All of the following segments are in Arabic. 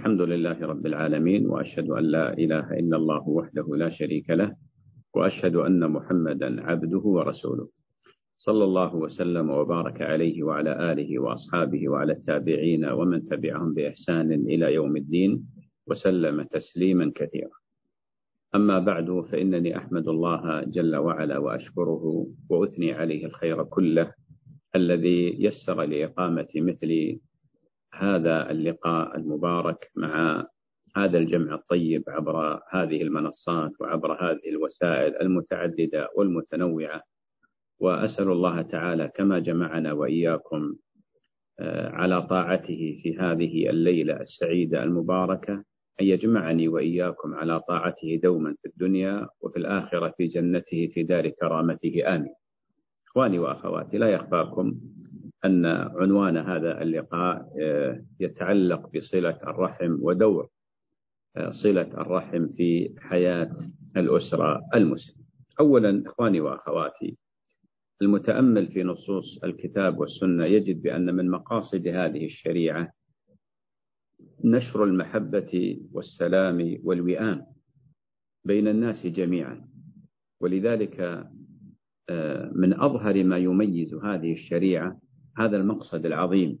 الحمد لله رب العالمين وأشهد أن لا إله إلا الله وحده لا شريك له وأشهد أن محمدا عبده ورسوله. صلى الله وسلم وبارك عليه وعلى آله وأصحابه وعلى التابعين ومن تبعهم بإحسان إلى يوم الدين وسلم تسليما كثيرا. أما بعد فإنني أحمد الله جل وعلا وأشكره وأثني عليه الخير كله الذي يسر لإقامة مثل هذا اللقاء المبارك مع هذا الجمع الطيب عبر هذه المنصات وعبر هذه الوسائل المتعددة والمتنوعة. وأسأل الله تعالى كما جمعنا وإياكم آه، على طاعته في هذه الليلة السعيدة المباركة أن يجمعني وإياكم على طاعته دوما في الدنيا وفي الآخرة في جنته في دار كرامته. آمين. إخواني وأخواتي لا يخفاكم أن عنوان هذا اللقاء آه، يتعلق بصلة الرحم ودور آه، صلة الرحم في حياة الأسرة المسلمة. أولا إخواني وأخواتي المتأمل في نصوص الكتاب والسنة يجد بأن من مقاصد هذه الشريعة نشر المحبة والسلام والوئام بين الناس جميعا. ولذلك آه، من أظهر ما يميز هذه الشريعة هذا المقصد العظيم.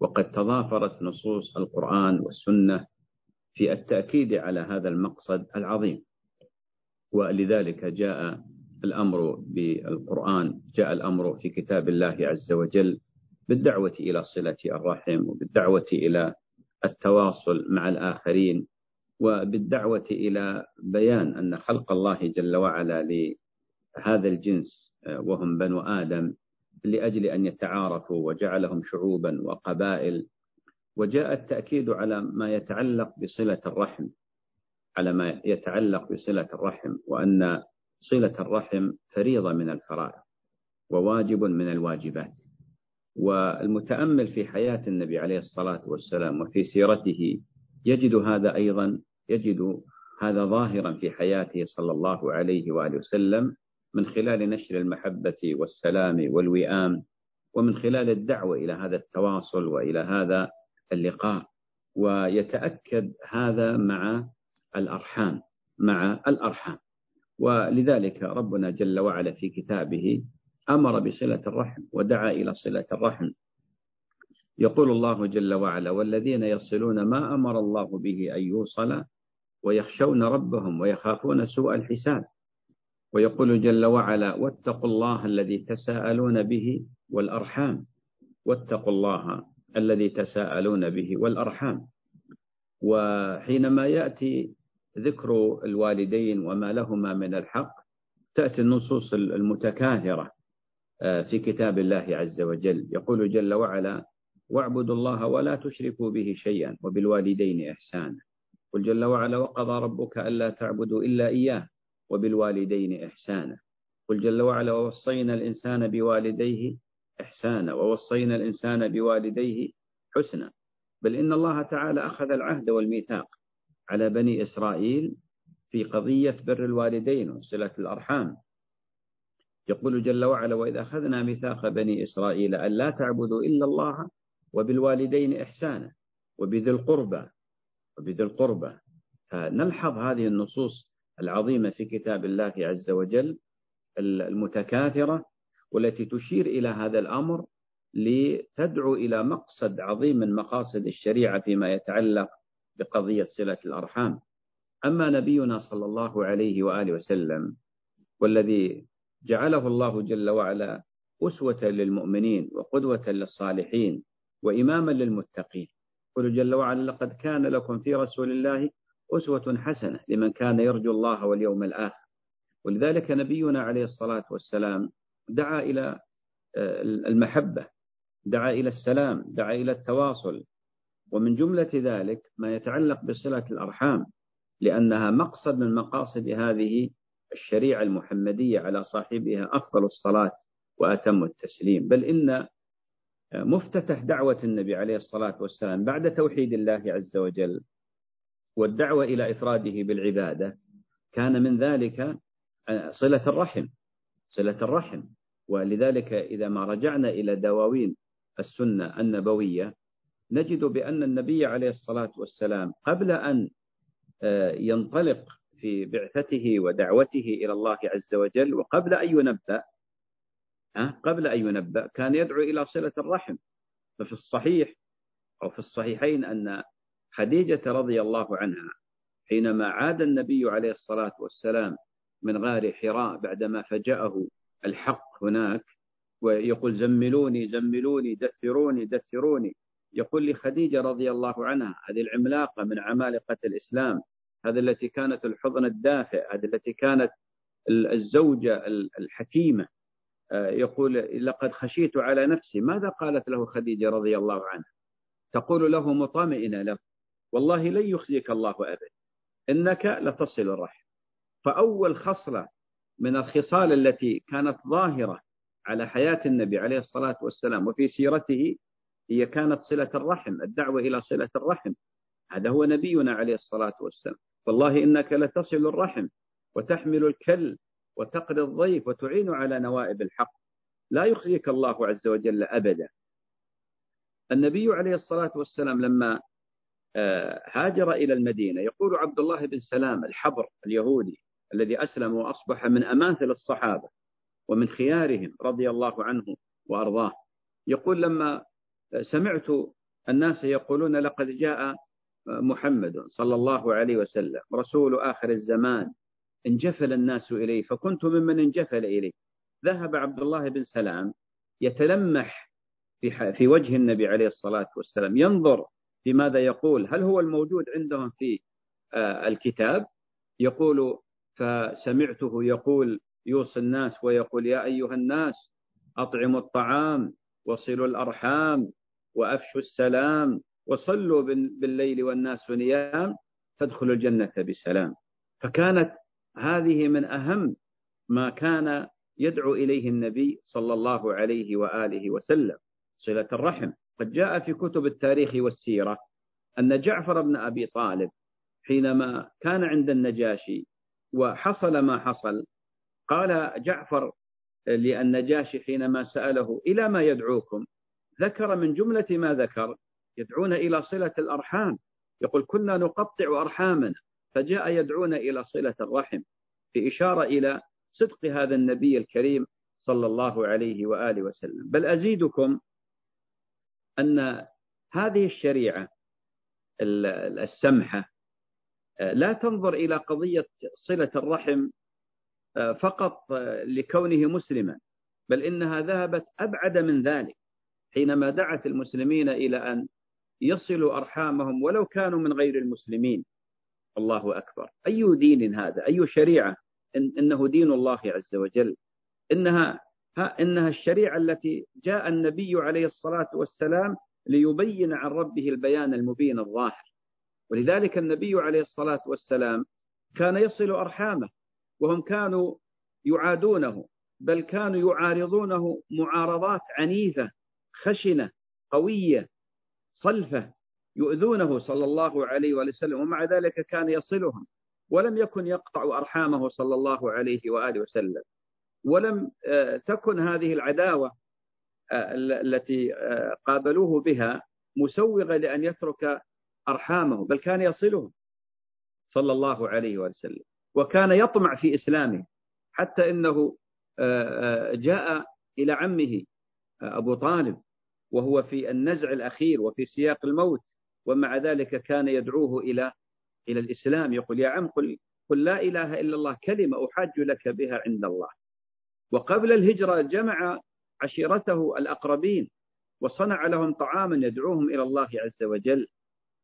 وقد تضافرت نصوص القرآن والسنة في التأكيد على هذا المقصد العظيم. ولذلك جاء الأمر بالقرآن جاء الأمر في كتاب الله عز وجل بالدعوة إلى صلة الرحم وبالدعوة إلى التواصل مع الآخرين وبالدعوة إلى بيان أن خلق الله جل وعلا لهذا الجنس وهم بنو آدم لأجل أن يتعارفوا وجعلهم شعوبا وقبائل وجاء التأكيد على ما يتعلق بصلة الرحم على ما يتعلق بصلة الرحم وأن صلة الرحم فريضة من الفرائض وواجب من الواجبات. والمتأمل في حياة النبي عليه الصلاة والسلام وفي سيرته يجد هذا أيضا يجد هذا ظاهرا في حياته صلى الله عليه وآله وسلم من خلال نشر المحبة والسلام والوئام ومن خلال الدعوة إلى هذا التواصل وإلى هذا اللقاء. ويتأكد هذا مع الأرحام مع الأرحام. ولذلك ربنا جل وعلا في كتابه أمر بصلة الرحم ودعا إلى صلة الرحم. يقول الله جل وعلا والذين يصلون ما أمر الله به أن يوصل ويخشون ربهم ويخافون سوء الحساب ويقول جل وعلا واتقوا الله الذي تساءلون به والأرحام. واتقوا الله الذي تساءلون به والأرحام. وحينما يأتي ذكر الوالدين وما لهما من الحق تأتي النصوص المتكاثرة آه، في كتاب الله عز وجل. يقول جل وعلا واعبدوا الله ولا تشركوا به شيئا وبالوالدين إحسانا. قل جل وعلا وقضى ربك ألا تعبدوا إلا إياه. وبالوالدين إحسانا. قل جل وعلا ووصينا الإنسان بوالديه إحسانا. ووصينا الإنسان بوالديه حسنا. بل إن الله تعالى أخذ العهد والميثاق على بني إسرائيل في قضية بر الوالدين وصلة الأرحام. يقول جل وعلا وإذا أخذنا ميثاق بني إسرائيل أن لا تعبدوا إلا الله وبالوالدين إحسانا. وبذي القربى وبذي القربى. فنلحظ هذه النصوص العظيمة في كتاب الله عز وجل المتكاثرة والتي تشير إلى هذا الأمر لتدعو إلى مقصد عظيم من مقاصد الشريعة فيما يتعلق بقضية صلة الأرحام. أما نبينا صلى الله عليه وآله وسلم والذي جعله الله جل وعلا أسوة للمؤمنين وقدوة للصالحين وإماما للمتقين قل جل وعلا لقد كان لكم في رسول الله أسوة حسنة لمن كان يرجو الله واليوم الآخر. ولذلك نبينا عليه الصلاة والسلام دعا إلى آه، المحبة دعا إلى السلام دعا إلى التواصل. ومن جملة ذلك ما يتعلق بصلة الأرحام لأنها مقصد من مقاصد هذه الشريعة المحمدية على صاحبها أفضل الصلاة وأتم التسليم. بل إن مفتتح دعوة النبي عليه الصلاة والسلام بعد توحيد الله عز وجل والدعوة إلى إفراده بالعبادة كان من ذلك صلة الرحم صلة الرحم. ولذلك إذا ما رجعنا إلى دواوين السنة النبوية نجد بأن النبي عليه الصلاة والسلام قبل أن آه، ينطلق في بعثته ودعوته إلى الله عز وجل وقبل أن ينبأ قبل أن ينبأ كان يدعو إلى صلة الرحم. ففي الصحيح أو في الصحيحين أن خديجة رضي الله عنها حينما عاد النبي عليه الصلاة والسلام من غار حراء بعدما فجأه الحق هناك ويقول زملوني زملوني دثروني دثروني. يقول لخديجة رضي الله عنها هذه العملاقة من عمالقة الإسلام هذه التي كانت الحضن الدافئ هذه التي كانت الزوجة الحكيمة. آه، يقول لقد خشيت على نفسي ماذا قالت له خديجة رضي الله عنها؟ تقول له مطمئنة له والله لن يخزيك الله أبدا. إنك لتصل الرحم. فأول خصلة من الخصال التي كانت ظاهرة على حياة النبي عليه الصلاة والسلام وفي سيرته هي كانت صلة الرحم الدعوة إلى صلة الرحم. هذا هو نبينا عليه الصلاة والسلام. والله إنك لتصل الرحم وتحمل الكل وتقضي الضيف وتعين على نوائب الحق. لا يخزيك الله عز وجل أبدا. النبي عليه الصلاة والسلام لما هاجر إلى المدينة. يقول عبد الله بن سلام الحبر اليهودي الذي أسلم وأصبح من أماثل الصحابة ومن خيارهم رضي الله عنه وأرضاه. يقول لما سمعت الناس يقولون لقد جاء محمد صلى الله عليه وسلم رسول آخر الزمان انجفل الناس إليه فكنت ممن انجفل إليه. ذهب عبد الله بن سلام يتلمح في في وجه النبي عليه الصلاة والسلام ينظر في ماذا يقول؟ هل هو الموجود عندهم في آه، الكتاب؟ يقول فسمعته يقول يوصي الناس ويقول يا أيها الناس أطعموا الطعام وصلوا الأرحام وأفشوا السلام وصلوا بالليل والناس نيام تدخلوا الجنة بسلام. فكانت هذه من أهم ما كان يدعو إليه النبي صلى الله عليه وآله وسلم صلة الرحم. قد جاء في كتب التاريخ والسيرة أن جعفر بن أبي طالب حينما كان عند النجاشي وحصل ما حصل قال جعفر للنجاشي حينما سأله إلى ما يدعوكم؟ ذكر من جملة ما ذكر يدعون إلى صلة الأرحام. يقول كنا نقطع أرحامنا فجاء يدعون إلى صلة الرحم في إشارة إلى صدق هذا النبي الكريم صلى الله عليه وآله وسلم. بل أزيدكم أن هذه الشريعة السمحة لا تنظر إلى قضية صلة الرحم فقط لكونه مسلما بل إنها ذهبت أبعد من ذلك حينما دعت المسلمين إلى أن يصلوا أرحامهم ولو كانوا من غير المسلمين. الله أكبر. أي دين هذا؟ أي شريعة؟ إن إنه دين الله عز وجل. إنها ها إنها الشريعة التي جاء النبي عليه الصلاة والسلام ليبين عن ربه البيان المبين الظاهر. ولذلك النبي عليه الصلاة والسلام كان يصل أرحامه وهم كانوا يعادونه بل كانوا يعارضونه معارضات عنيفة خشنة قوية صلفة يؤذونه صلى الله عليه وسلم ومع ذلك كان يصلهم ولم يكن يقطع أرحامه صلى الله عليه وآله وسلم. ولم آه، تكن هذه العداوة آه، التي آه، قابلوه بها مسوغة لأن يترك أرحامه بل كان يصلهم صلى الله عليه وسلم وكان يطمع في إسلامه حتى إنه جاء إلى عمه أبو طالب وهو في النزع الأخير وفي سياق الموت ومع ذلك كان يدعوه إلى إلى الإسلام يقول يا عم قل, قل لا إله إلا الله كلمة أحاج لك بها عند الله. وقبل الهجرة جمع عشيرته الأقربين وصنع لهم طعاما يدعوهم إلى الله عز وجل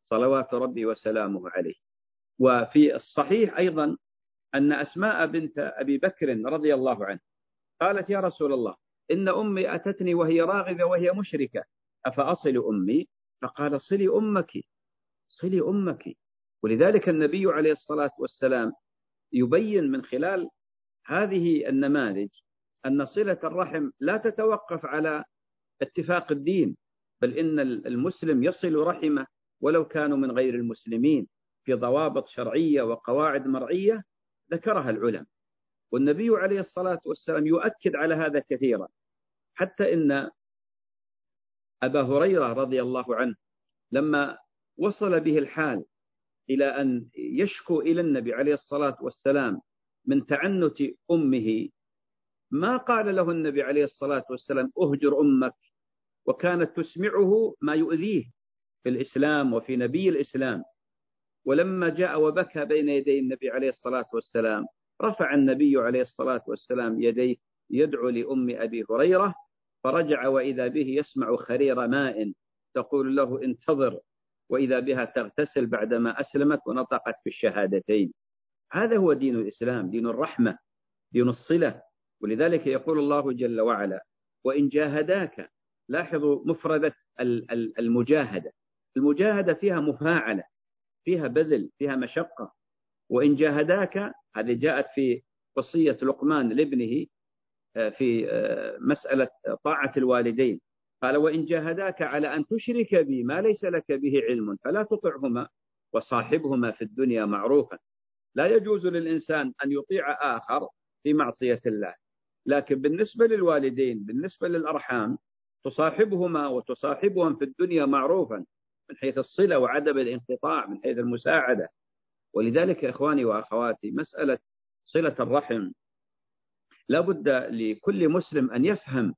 صلوات ربي وسلامه عليه. وفي الصحيح أيضا أن أسماء بنت أبي بكر رضي الله عنه قالت يا رسول الله إن أمي أتتني وهي راغبة وهي مشركة أفأصل أمي؟ فقال صلي أمك صلي أمك. ولذلك النبي عليه الصلاة والسلام يبين من خلال هذه النماذج أن صلة الرحم لا تتوقف على اتفاق الدين بل إن المسلم يصل رحمه ولو كانوا من غير المسلمين في ضوابط شرعية وقواعد مرعية ذكرها العلم. والنبي عليه الصلاة والسلام يؤكد على هذا كثيرا. حتى إن أبا هريرة رضي الله عنه لما وصل به الحال إلى أن يشكو إلى النبي عليه الصلاة والسلام من تعنت أمه ما قال له النبي عليه الصلاة والسلام أهجر أمك وكانت تسمعه ما يؤذيه في الإسلام وفي نبي الإسلام. ولما جاء وبكى بين يدي النبي عليه الصلاة والسلام رفع النبي عليه الصلاة والسلام يديه يدعو لأم أبي هريرة فرجع وإذا به يسمع خرير ماء تقول له انتظر وإذا بها تغتسل بعدما أسلمت ونطقت بالشهادتين هذا هو دين الإسلام دين الرحمة دين الصلة. ولذلك يقول الله جل وعلا وإن جاهداك لاحظوا مفردة المجاهدة. المجاهدة فيها مفاعلة فيها بذل فيها مشقة. وإن جاهداك هذه جاءت في وصية لقمان لابنه آه، في آه، مسألة طاعة الوالدين. قال وإن جاهداك على أن تشرك بي ما ليس لك به علم فلا تطعهما وصاحبهما في الدنيا معروفا. لا يجوز للإنسان أن يطيع آخر في معصية الله. لكن بالنسبة للوالدين بالنسبة للأرحام تصاحبهما وتصاحبهم في الدنيا معروفا من حيث الصلة وعدم الانقطاع من حيث المساعدة. ولذلك يا إخواني وأخواتي مسألة صلة الرحم لا بد لكل مسلم أن يفهم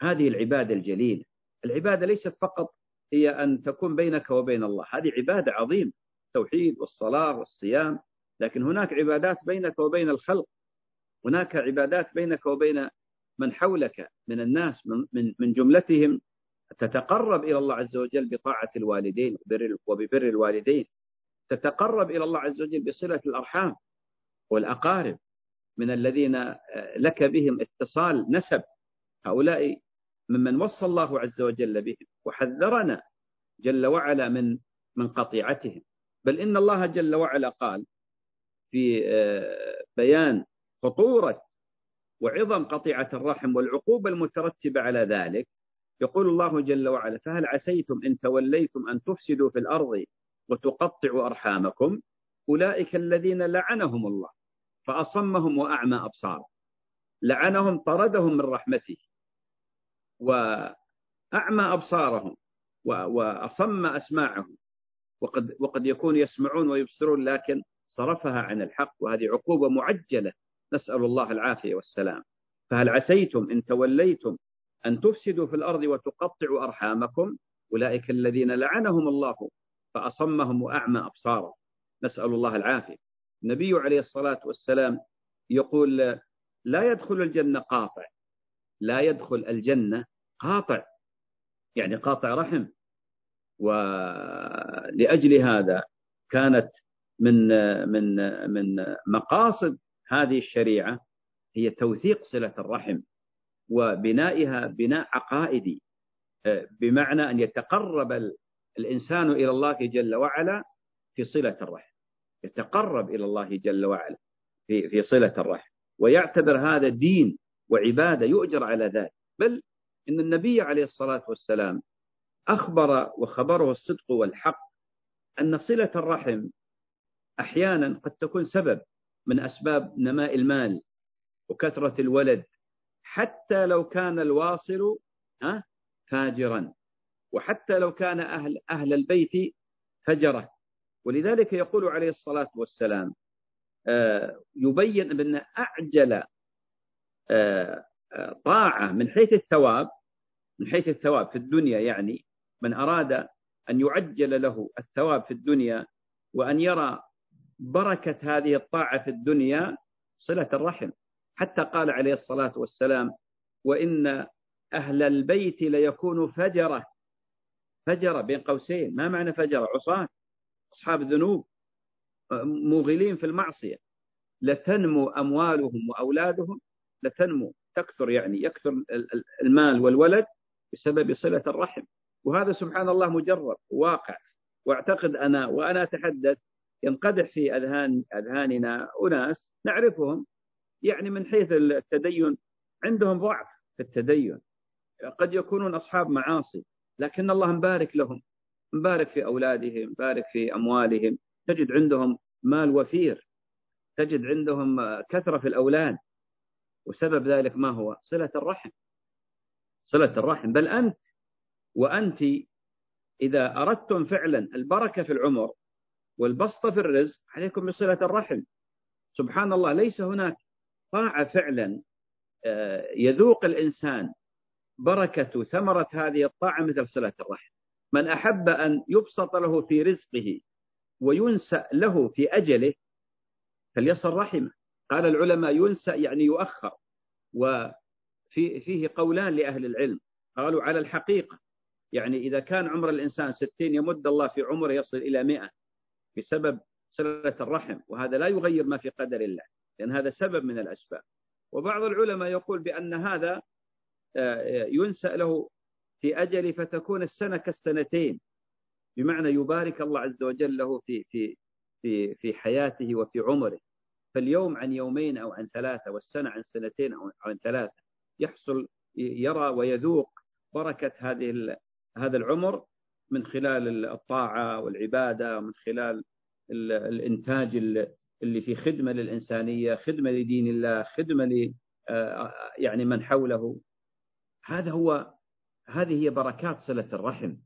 هذه العبادة الجليلة. العبادة ليست فقط هي أن تكون بينك وبين الله هذه عبادة عظيمة التوحيد والصلاة والصيام لكن هناك عبادات بينك وبين الخلق. هناك عبادات بينك وبين من حولك من الناس من من جملتهم تتقرب إلى الله عز وجل بطاعة الوالدين وببر الوالدين. تتقرب إلى الله عز وجل بصلة الأرحام والأقارب من الذين لك بهم اتصال نسب. هؤلاء ممن وصى الله عز وجل بهم وحذرنا جل وعلا من من قطيعتهم. بل إن الله جل وعلا قال في آه، بيان خطورة وعظم قطيعة الرحم والعقوبة المترتبة على ذلك يقول الله جل وعلا فهل عسيتم إن توليتم أن تفسدوا في الأرض وتقطعوا أرحامكم؟ أولئك الذين لعنهم الله فأصمهم وأعمى أبصارهم لعنهم طردهم من رحمته وأعمى أبصارهم وأصم أسماعهم وقد, وقد يكون يسمعون ويبصرون لكن صرفها عن الحق وهذه عقوبة معجلة نسأل الله العافية والسلام. فهل عسيتم إن توليتم أن تفسدوا في الأرض وتقطعوا أرحامكم؟ أولئك الذين لعنهم الله فأصمهم وأعمى أبصارهم. نسأل الله العافية. النبي عليه الصلاة والسلام يقول لا يدخل الجنة قاطع. لا يدخل الجنة قاطع. يعني قاطع رحم. ولأجل هذا كانت من من من مقاصد هذه الشريعة هي توثيق صلة الرحم وبنائها بناء عقائدي بمعنى أن يتقرب الإنسان إلى الله جل وعلا في صلة الرحم يتقرب إلى الله جل وعلا في في صلة الرحم ويعتبر هذا دين وعبادة يؤجر على ذلك. بل إن النبي عليه الصلاة والسلام أخبر وخبره الصدق والحق أن صلة الرحم أحيانا قد تكون سبب من أسباب نماء المال وكثرة الولد حتى لو كان الواصل فاجرا. وحتى لو كان أهل, أهل البيت فجرة. ولذلك يقول عليه الصلاة والسلام آه، يبين بأن أعجل آه، آه، طاعة من حيث الثواب من حيث الثواب في الدنيا يعني من أراد أن يعجل له الثواب في الدنيا وأن يرى بركة هذه الطاعة في الدنيا صلة الرحم. حتى قال عليه الصلاة والسلام وإن أهل البيت ليكون فجرة. فجرة بين قوسين ما معنى فجرة؟ عصاة أصحاب ذنوب موغلين في المعصية. لتنمو أموالهم وأولادهم لتنمو تكثر يعني يكثر المال والولد بسبب صلة الرحم. وهذا سبحان الله مجرب واقع. واعتقد أنا وأنا أتحدث ينقدح في أذهان أذهاننا أناس نعرفهم يعني من حيث التدين عندهم ضعف في التدين. قد يكونون أصحاب معاصي لكن الله مبارك لهم مبارك في أولادهم مبارك في أموالهم. تجد عندهم مال وفير تجد عندهم كثرة في الأولاد. وسبب ذلك ما هو؟ صلة الرحم. صلة الرحم. بل أنت وأنت إذا أردتم فعلا البركة في العمر والبسط في الرزق عليكم بصلة الرحم. سبحان الله ليس هناك طاعة فعلا آه، يذوق الإنسان بركة ثمرة هذه الطاعة مثل صلة الرحم. من أحب أن يبسط له في رزقه وينسأ له في أجله فليصل رحمه. قال العلماء ينسأ يعني يؤخر. وفي فيه قولان لأهل العلم. قالوا على الحقيقة يعني إذا كان عمر الإنسان ستين يمد الله في عمره يصل إلى مئة. بسبب صلة الرحم وهذا لا يغير ما في قدر الله لأن هذا سبب من الأسباب. وبعض العلماء يقول بأن هذا آه، ينسأ له في أجل فتكون السنة كالسنتين بمعنى يبارك الله عز وجل له في في في في حياته وفي عمره. فاليوم عن يومين أو عن ثلاثة والسنة عن سنتين أو عن ثلاثة يحصل يرى ويذوق بركة هذه هذا العمر من خلال الطاعة والعبادة ومن خلال الإنتاج اللي في خدمة للإنسانية خدمة لدين الله خدمة ل يعني من حوله. هذا هو هذه هي بركات صلة الرحم.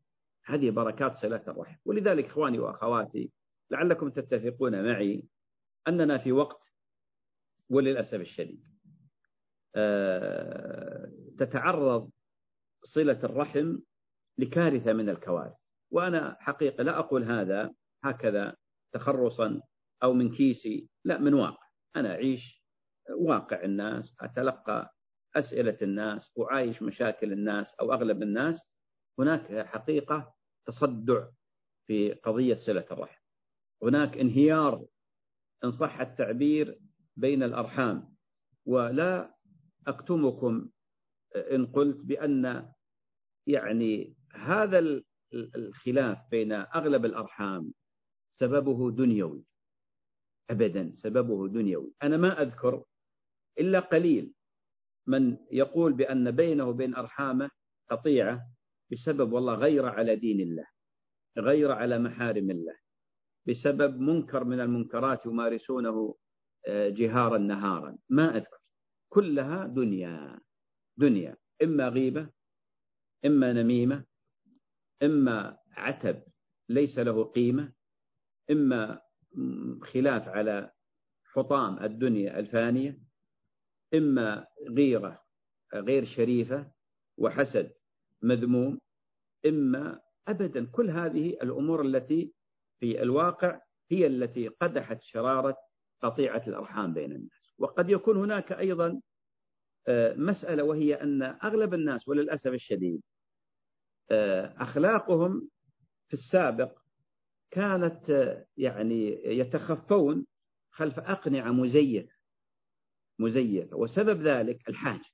هذه بركات صلة الرحم. ولذلك إخواني وأخواتي لعلكم تتفقون معي أننا في وقت وللأسف الشديد. تتعرض صلة الرحم لكارثة من الكوارث. وأنا حقيقة لا أقول هذا هكذا تخرصا أو من كيسي لا من واقع. أنا أعيش واقع الناس أتلقى أسئلة الناس أعايش مشاكل الناس أو أغلب الناس. هناك حقيقة تصدع في قضية صلة الرحم. هناك انهيار إن صح التعبير بين الأرحام. ولا أكتمكم إن قلت بأن يعني هذا الخلاف بين أغلب الأرحام سببه دنيوي. أبدا سببه دنيوي. أنا ما أذكر إلا قليل من يقول بأن بينه وبين أرحامه قطيعة بسبب والله غير على دين الله غير على محارم الله بسبب منكر من المنكرات يمارسونه آه، جهارا نهارا. ما أذكر. كلها دنيا دنيا. إما غيبة إما نميمة إما عتب ليس له قيمة إما خلاف على حطام الدنيا الفانية إما غيرة غير شريفة وحسد مذموم إما أبدا. كل هذه الأمور التي في الواقع هي التي قدحت شرارة قطيعة الأرحام بين الناس. وقد يكون هناك أيضا آه، مسألة وهي أن أغلب الناس وللأسف الشديد أخلاقهم في السابق كانت آه، يعني يتخفون خلف أقنعة مزيفة مزيفة وسبب ذلك الحاجة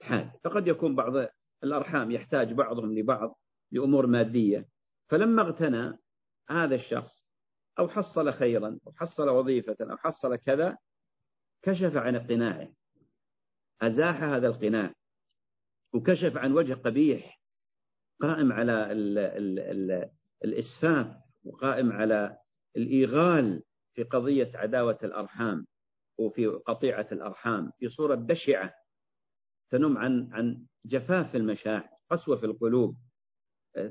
الحاجة فقد يكون بعض الأرحام يحتاج بعضهم لبعض لأمور مادية. فلما اغتنى هذا الشخص أو حصل خيرا أو حصل وظيفة أو حصل كذا كشف عن اقتناعه أزاح هذا القناع وكشف عن وجه قبيح قائم على ال ال ال الإسفاف وقائم على الإيغال في قضية عداوة الأرحام وفي قطيعة الأرحام في صورة بشعة تنم عن عن جفاف المشاعر قسوة في القلوب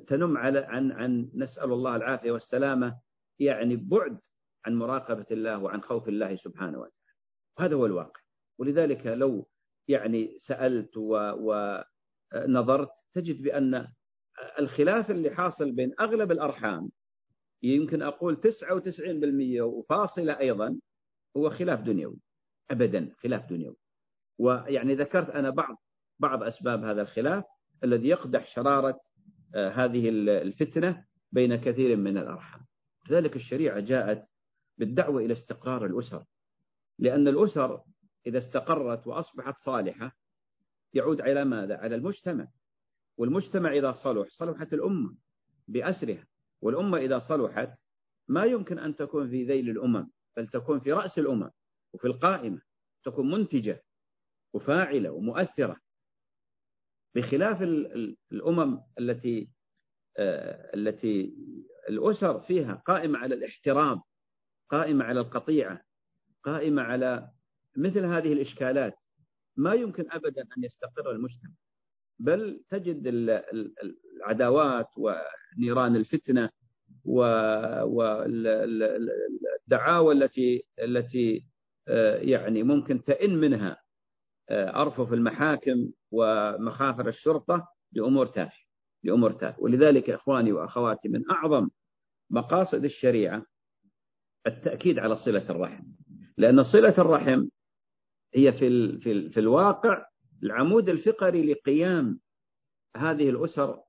تنم على عن عن نسأل الله العافية والسلامة يعني بعد عن مراقبة الله وعن خوف الله سبحانه وتعالى. وهذا هو الواقع. ولذلك لو يعني سألت ونظرت تجد بأن الخلاف اللي حاصل بين أغلب الأرحام يمكن أقول 99% وفاصلة أيضا هو خلاف دنيوي. أبدا خلاف دنيوي. ويعني ذكرت أنا بعض بعض أسباب هذا الخلاف الذي يقدح شرارة آه، هذه الفتنة بين كثير من الأرحام. لذلك الشريعة جاءت بالدعوة إلى استقرار الأسر. لأن الأسر إذا استقرت وأصبحت صالحة يعود على ماذا؟ على المجتمع. والمجتمع إذا صلح صلحت الأمة بأسرها والأمة إذا صلحت ما يمكن أن تكون في ذيل الأمم بل تكون في رأس الأمم وفي القائمة تكون منتجة وفاعلة ومؤثرة. بخلاف الأمم التي آه، التي الأسر فيها قائمة على الاحترام قائمة على القطيعة قائمة على مثل هذه الإشكالات ما يمكن أبدا أن يستقر المجتمع. بل تجد العداوات نيران الفتنة والدعاوى التي التي آه، يعني ممكن تئن منها آه، أرفف المحاكم ومخافر الشرطة لأمور تافهة لأمور تافهة. ولذلك إخواني وأخواتي من أعظم مقاصد الشريعة التأكيد على صلة الرحم. لأن صلة الرحم هي في في الواقع العمود الفقري لقيام هذه الأسر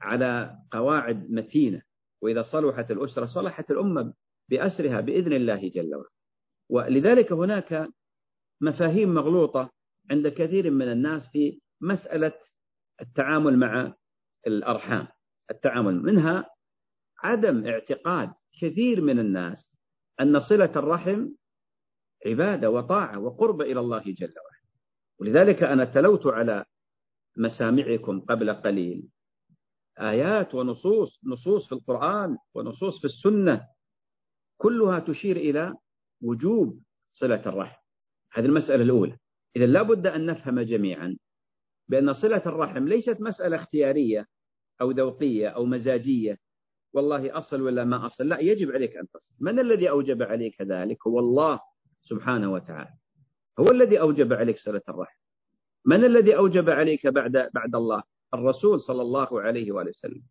على قواعد متينة وإذا صلحت الأسرة صلحت الأمة بأسرها بإذن الله جل وعلا. ولذلك هناك مفاهيم مغلوطة عند كثير من الناس في مسألة التعامل مع الأرحام. التعامل منها عدم اعتقاد كثير من الناس أن صلة الرحم عبادة وطاعة وقرب إلى الله جل وعلا. ولذلك أنا تلوت على مسامعكم قبل قليل. آيات ونصوص نصوص في القرآن ونصوص في السنة كلها تشير إلى وجوب صلة الرحم. هذه المسألة الأولى. إذا لا بد أن نفهم جميعا بأن صلة الرحم ليست مسألة اختيارية أو ذوقية أو مزاجية. والله أصل ولا ما أصل. لا يجب عليك أن تصل. من الذي أوجب عليك ذلك؟ هو الله سبحانه وتعالى. هو الذي أوجب عليك صلة الرحم. من الذي أوجب عليك بعد بعد الله؟ الرسول صلى الله عليه وآله وسلم.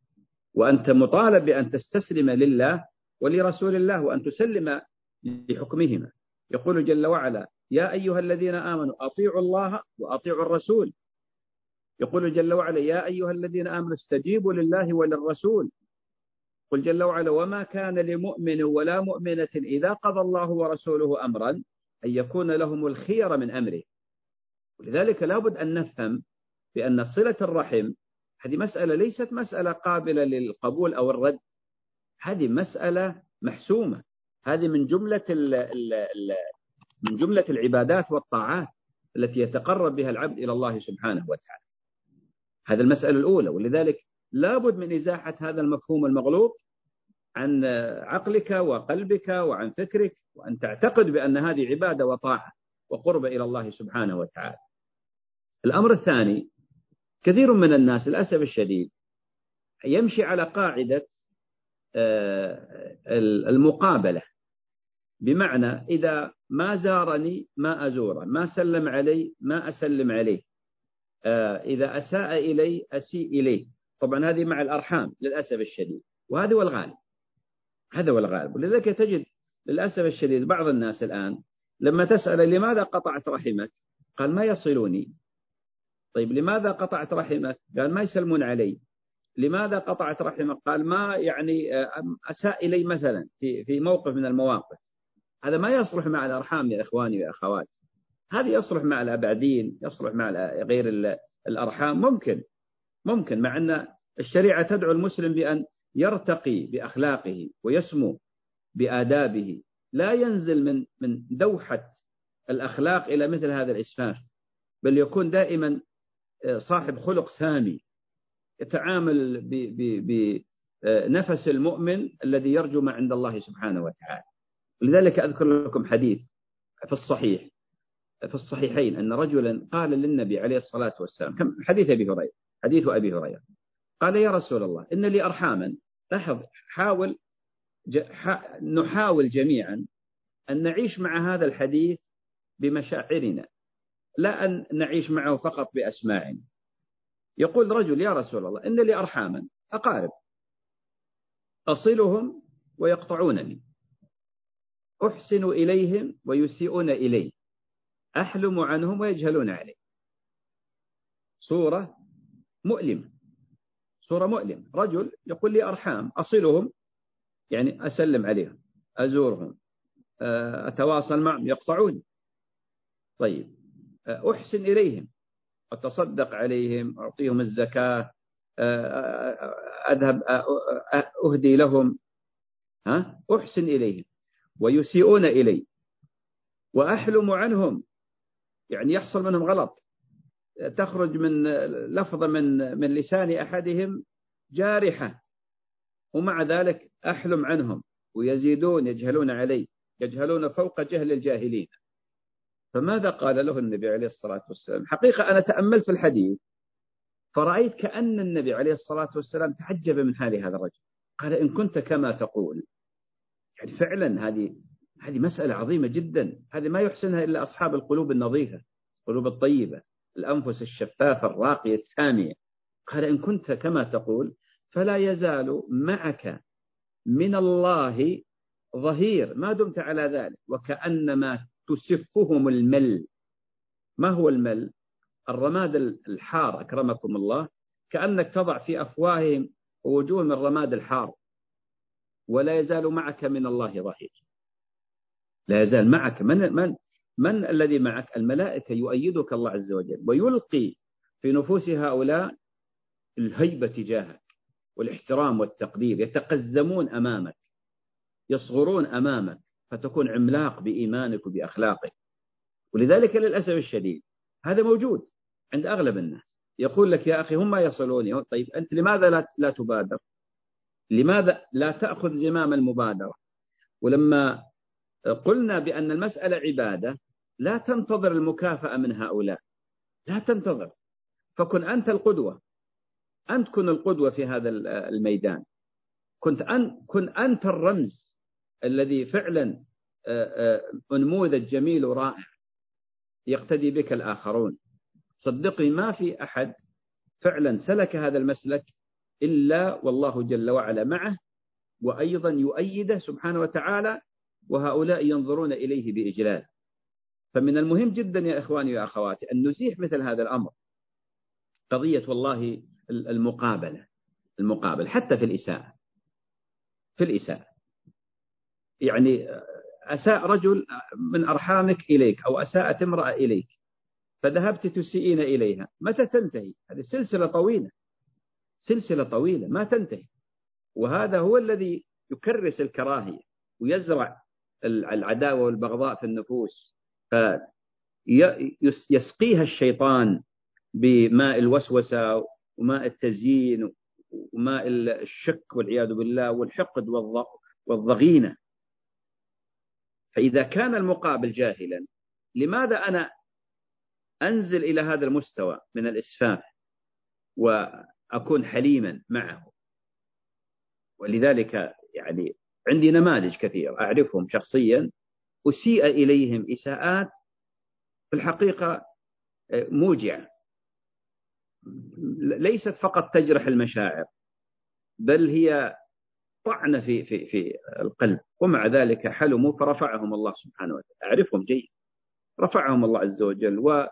وأنت مطالب بأن تستسلم لله ولرسول الله وأن تسلم لحكمهما. يقول جل وعلا يا أيها الذين آمنوا أطيعوا الله وأطيعوا الرسول. يقول جل وعلا يا أيها الذين آمنوا استجيبوا لله وللرسول. قل جل وعلا وما كان لمؤمن ولا مؤمنة إذا قضى الله ورسوله أمرا أن يكون لهم الخير من أمره. ولذلك لابد أن نفهم بأن صلة الرحم هذه مسألة ليست مسألة قابلة للقبول أو الرد. هذه مسألة محسومة. هذه من جملة ال ال ال من جملة العبادات والطاعات التي يتقرب بها العبد إلى الله سبحانه وتعالى. هذه المسألة الأولى. ولذلك لابد من إزاحة هذا المفهوم المغلوط عن عقلك وقلبك وعن فكرك وأن تعتقد بأن هذه عبادة وطاعة وقرب إلى الله سبحانه وتعالى. الأمر الثاني كثير من الناس للأسف الشديد يمشي على قاعدة آه، المقابلة. بمعنى إذا ما زارني ما أزوره ما سلم علي ما أسلم عليه. آه، إذا أساء إلي أسيء إليه. طبعا هذه مع الأرحام للأسف الشديد. وهذا هو الغالب. هذا هو الغالب. ولذلك تجد للأسف الشديد بعض الناس الآن لما تسأل لماذا قطعت رحمك؟ قال ما يصلوني. طيب لماذا قطعت رحمك؟ قال ما يسلمون علي. لماذا قطعت رحمك؟ قال ما يعني أساء إلي مثلا في في موقف من المواقف. هذا ما يصلح مع الأرحام يا إخواني وأخواتي هذه يصلح مع الأبعدين يصلح مع غير الأرحام. ممكن ممكن مع أن الشريعة تدعو المسلم بأن يرتقي بأخلاقه ويسمو بآدابه لا ينزل من من دوحة الأخلاق إلى مثل هذا الإسفاف بل يكون دائما آه، صاحب خلق سامي يتعامل بنفس المؤمن الذي يرجو ما عند الله سبحانه وتعالى. لذلك أذكر لكم حديث في الصحيح في الصحيحين أن رجلا قال للنبي عليه الصلاة والسلام حديث أبي هريرة حديث أبي هريرة. قال يا رسول الله إن لي أرحاما لاحظ حاول نحاول جميعا أن نعيش مع هذا الحديث بمشاعرنا لا أن نعيش معه فقط بأسماعنا. يقول رجل يا رسول الله إن لي أرحاما أقارب أصلهم ويقطعونني أحسن إليهم ويسيئون إلي أحلم عنهم ويجهلون علي. صورة مؤلمة. صورة مؤلمة رجل يقول لي أرحام أصلهم يعني أسلم عليهم أزورهم آه، أتواصل معهم يقطعوني. طيب آه، أحسن إليهم أتصدق عليهم أعطيهم الزكاة آه، أذهب أهدي لهم. ها؟ أحسن إليهم. ويسيئون إلي. وأحلم عنهم. يعني يحصل منهم غلط. تخرج من لفظة من من لسان أحدهم جارحة ومع ذلك أحلم عنهم ويزيدون يجهلون علي يجهلون فوق جهل الجاهلين. فماذا قال له النبي عليه الصلاة والسلام؟ حقيقة أنا تأملت في الحديث فرأيت كأن النبي عليه الصلاة والسلام تعجب من حال هذا الرجل. قال إن كنت كما تقول. يعني فعلا هذه هذه مسألة عظيمة جدا. هذه ما يحسنها إلا أصحاب القلوب النظيفة القلوب الطيبة. الأنفس الشفافة الراقية السامية قال إن كنت كما تقول فلا يزال معك من الله ظهير. ما دمت على ذلك. وكأنما تسفهم المل. ما هو المل؟ الرماد الحار أكرمكم الله. كأنك تضع في أفواههم ووجوههم الرماد الحار. ولا يزال معك من الله ظهير. لا يزال معك. من, من, من الذي معك؟ الملائكة يؤيدك الله عز وجل ويلقي في نفوس هؤلاء الهيبة تجاهك والاحترام والتقدير يتقزمون أمامك يصغرون أمامك فتكون عملاق بإيمانك وبأخلاقك. ولذلك للأسف الشديد هذا موجود عند أغلب الناس. يقول لك يا أخي هم ما يصلون طيب أنت لماذا لا, لا تبادر؟ لماذا لا تأخذ زمام المبادرة؟ ولما قلنا بأن المسألة عبادة لا تنتظر المكافأة من هؤلاء. لا تنتظر. فكن أنت القدوة. أنت كن القدوة في هذا الميدان. كنت أن كن أنت الرمز الذي فعلا نموذج جميل ورائع يقتدي بك الآخرون. صدقني ما في أحد فعلا سلك هذا المسلك إلا والله جل وعلا معه وأيضا يؤيده سبحانه وتعالى وهؤلاء ينظرون إليه بإجلال. فمن المهم جدا يا إخواني وأخواتي أن نزيح مثل هذا الأمر. قضية والله المقابلة المقابل حتى في الإساءة في الإساءة. يعني أساء رجل من أرحامك إليك أو أساءت امرأة إليك فذهبت تسيئين إليها. متى تنتهي؟ هذه سلسلة طويلة سلسلة طويلة ما تنتهي. وهذا هو الذي يكرس الكراهية ويزرع العداوة والبغضاء في النفوس. فيسقيها الشيطان بماء الوسوسة وماء التزيين وماء الشك والعياذ بالله والحقد والضغينة. فإذا كان المقابل جاهلا لماذا أنا أنزل إلى هذا المستوى من الإسفاف وأكون حليما معه؟ ولذلك يعني عندي نماذج كثيرة أعرفهم شخصيا أسيء إليهم إساءات في الحقيقة آه، موجعة. ليست فقط تجرح المشاعر بل هي طعن في في في القلب. ومع ذلك حلموا فرفعهم الله سبحانه وتعالى. أعرفهم جيد. رفعهم الله عز وجل و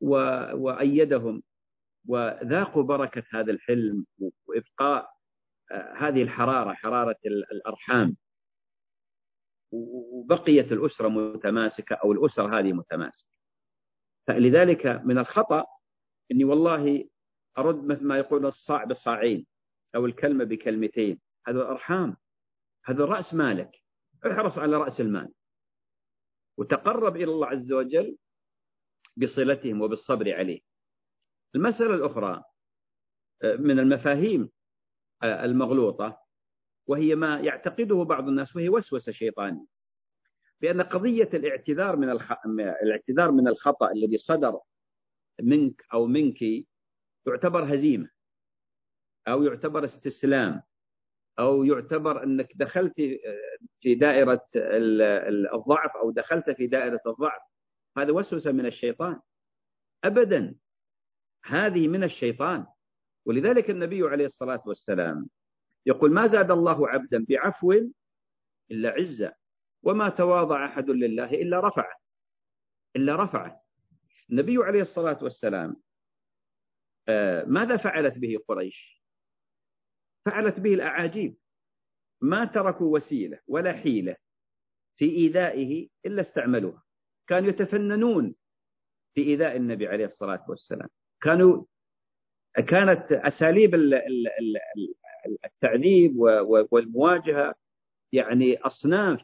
و وأيدهم. وذاقوا بركة هذا الحلم وإبقاء هذه الحرارة حرارة الأرحام. وبقيت الأسرة متماسكة أو الأسرة هذه متماسكة. فلذلك من الخطأ أني والله أرد مثل ما يقول الصاع بصاعين أو الكلمة بكلمتين. هذا الأرحام هذا رأس مالك. احرص على رأس المال. وتقرب إلى الله عز وجل بصلتهم وبالصبر عليه. المسألة الأخرى من المفاهيم المغلوطة. وهي ما يعتقده بعض الناس وهي وسوسة شيطانية. بأن قضية الاعتذار من الخ... الاعتذار من الخطأ الذي صدر منك أو منك يعتبر هزيمة أو يعتبر استسلام أو يعتبر أنك دخلت في دائرة الضعف أو دخلت في دائرة الضعف. هذا وسوسة من الشيطان. أبدا هذه من الشيطان. ولذلك النبي عليه الصلاة والسلام يقول ما زاد الله عبدا بعفو إلا عزة وما تواضع أحد لله إلا رفعه إلا رفعه. النبي عليه الصلاة والسلام آه، ماذا فعلت به قريش؟ فعلت به الأعاجيب. ما تركوا وسيلة ولا حيلة في إيذائه إلا استعملوها. كانوا يتفننون في إيذاء النبي عليه الصلاة والسلام. كانوا كانت أساليب التعذيب والمواجهة يعني أصناف.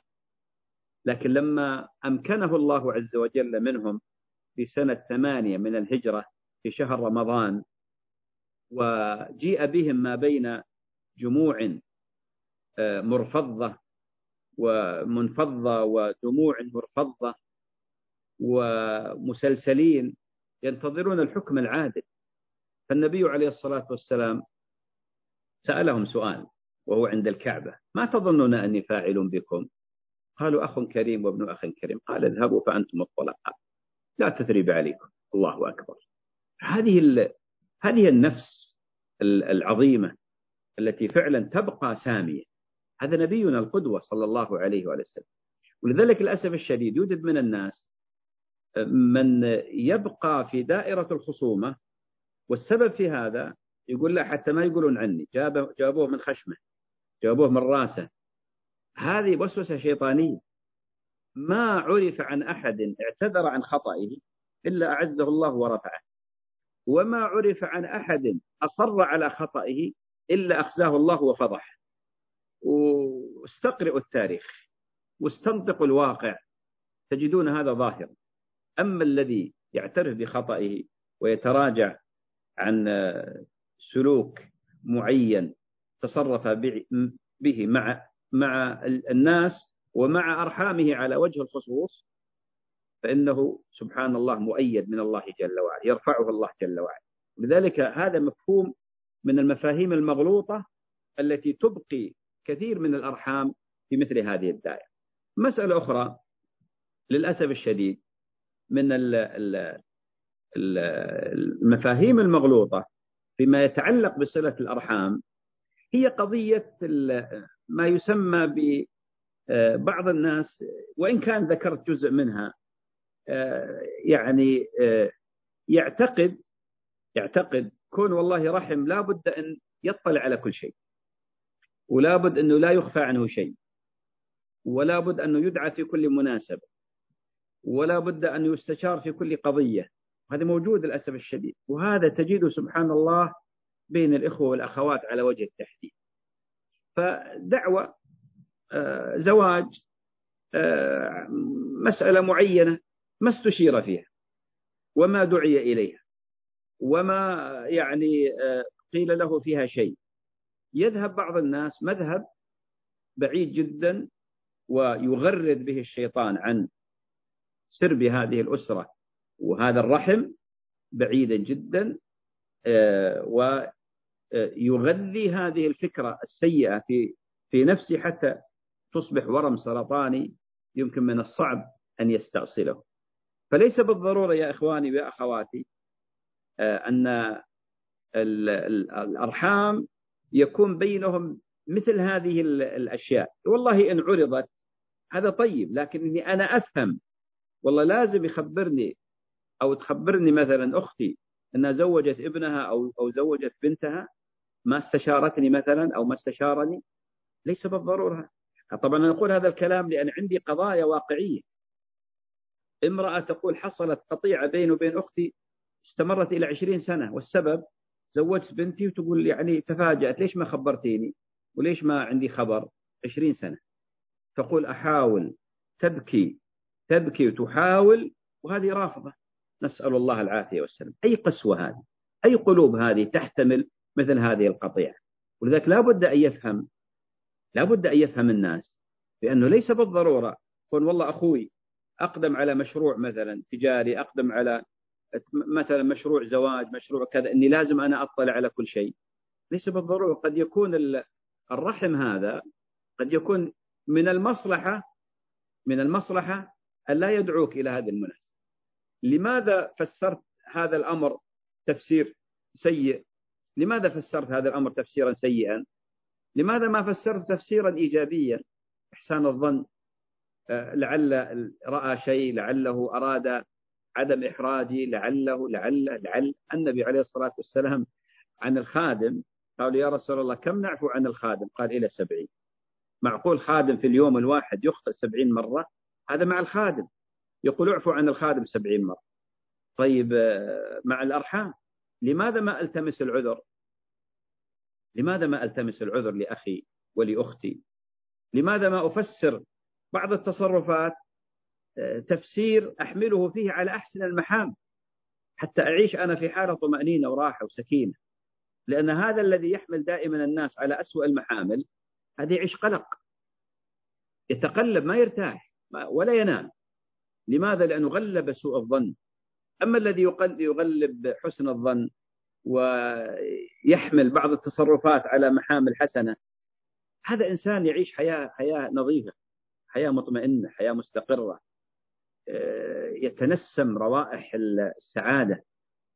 لكن لما أمكنه الله عز وجل منهم في سنة ثمانية من الهجرة في شهر رمضان وجيء بهم ما بين جموع آه، مرفضة ومنفضة ودموع مرفضة ومسلسلين ينتظرون الحكم العادل. فالنبي عليه الصلاة والسلام سألهم سؤال وهو عند الكعبة. ما تظنون أني فاعل بكم؟ قالوا أخ كريم وابن أخ كريم. قال اذهبوا فأنتم الطلقاء. لا تثريب عليكم. الله أكبر. هذه هذه النفس العظيمة التي فعلا تبقى سامية. هذا نبينا القدوة صلى الله عليه وسلم. ولذلك للأسف الشديد يوجد من الناس من يبقى في دائرة الخصومة والسبب في هذا يقول لا حتى ما يقولون عني. جابوه من خشمة جابوه من راسه. هذه وسوسة شيطانية. ما عرف عن أحد اعتذر عن خطئه إلا أعزه الله ورفعه. وما عرف عن أحد أصر على خطئه إلا أخزاه الله وفضح واستقرئوا التاريخ واستنطقوا الواقع. تجدون هذا ظاهر. أما الذي يعترف بخطئه ويتراجع عن سلوك معين تصرف به مع مع الناس ومع أرحامه على وجه الخصوص فإنه سبحان الله مؤيد من الله جل وعلا يرفعه الله جل وعلا. لذلك هذا مفهوم من المفاهيم المغلوطة التي تبقي كثير من الأرحام في مثل هذه الدائرة. مسألة أخرى للأسف الشديد من المفاهيم المغلوطة فيما يتعلق بصلة الأرحام هي قضية ما يسمى ببعض الناس وإن كان ذكرت جزء منها يعني يعتقد يعتقد كون والله رحم لا بد أن يطلع على كل شيء ولا بد أنه لا يخفى عنه شيء ولا بد أنه يدعى في كل مناسبة ولا بد أن يستشار في كل قضية. هذا موجود للأسف الشديد. وهذا تجده سبحان الله بين الإخوة والأخوات على وجه التحديد. فدعوة آه، زواج آه، مسألة معينة ما استشير فيها وما دعي إليها وما يعني آه، قيل له فيها شيء. يذهب بعض الناس مذهب بعيد جدا ويغرد به الشيطان عن سرب هذه الأسرة. وهذا الرحم بعيدا جدا آه، ويغذي هذه الفكرة السيئة في في نفسه حتى تصبح ورم سرطاني يمكن من الصعب أن يستأصله. فليس بالضرورة يا إخواني وأخواتي آه، أن الأرحام يكون بينهم مثل هذه الأشياء. والله إن عرضت هذا طيب لكنني أنا أفهم. والله لازم يخبرني أو تخبرني مثلا أختي أنها زوجت ابنها أو أو زوجت بنتها ما استشارتني مثلا أو ما استشارني ليس بالضرورة. طبعا أنا أقول هذا الكلام لأن عندي قضايا واقعية. امرأة تقول حصلت قطيعة بيني وبين أختي استمرت إلى عشرين سنة والسبب زوجت بنتي وتقول يعني تفاجأت ليش ما خبرتيني؟ وليش ما عندي خبر؟ عشرين سنة. تقول أحاول تبكي تبكي وتحاول وهذه رافضة. نسأل الله العافية والسلام. أي قسوة هذه؟ أي قلوب هذه تحتمل مثل هذه القطيعة؟ ولذلك لا بد أن يفهم لا بد أن يفهم الناس بأنه ليس بالضرورة يقول والله أخوي أقدم على مشروع مثلا تجاري أقدم على مثلا مشروع زواج مشروع كذا أني لازم أنا أطلع على كل شيء. ليس بالضرورة قد يكون الرحم هذا قد يكون من المصلحة من المصلحة أن لا يدعوك إلى هذه المناسبة. لماذا فسرت هذا الأمر تفسير سيء؟ لماذا فسرت هذا الأمر تفسيرا سيئا؟ لماذا ما فسرت تفسيرا إيجابيا؟ إحسان الظن آه، لعل رأى شيء لعله أراد عدم إحراجي لعله لعل لعل. النبي عليه الصلاة والسلام عن الخادم قالوا يا رسول الله كم نعفو عن الخادم؟ قال إلى سبعين. معقول خادم في اليوم الواحد يخطئ سبعين مرة؟ هذا مع الخادم. يقول اعفو عن الخادم سبعين مرة. طيب آه، مع الأرحام لماذا ما ألتمس العذر؟ لماذا ما ألتمس العذر لأخي ولأختي؟ لماذا ما أفسر بعض التصرفات؟ آه، تفسير أحمله فيه على أحسن المحام حتى أعيش أنا في حالة طمأنينة وراحة وسكينة. لأن هذا الذي يحمل دائما الناس على أسوأ المحامل هذا يعيش قلق. يتقلب ما يرتاح ولا ينام. لماذا؟ لأنه غلب سوء الظن. أما الذي يغلب حسن الظن ويحمل بعض التصرفات على محامل حسنة هذا إنسان يعيش حياة حياة نظيفة حياة مطمئنة حياة مستقرة آه، يتنسم روائح السعادة.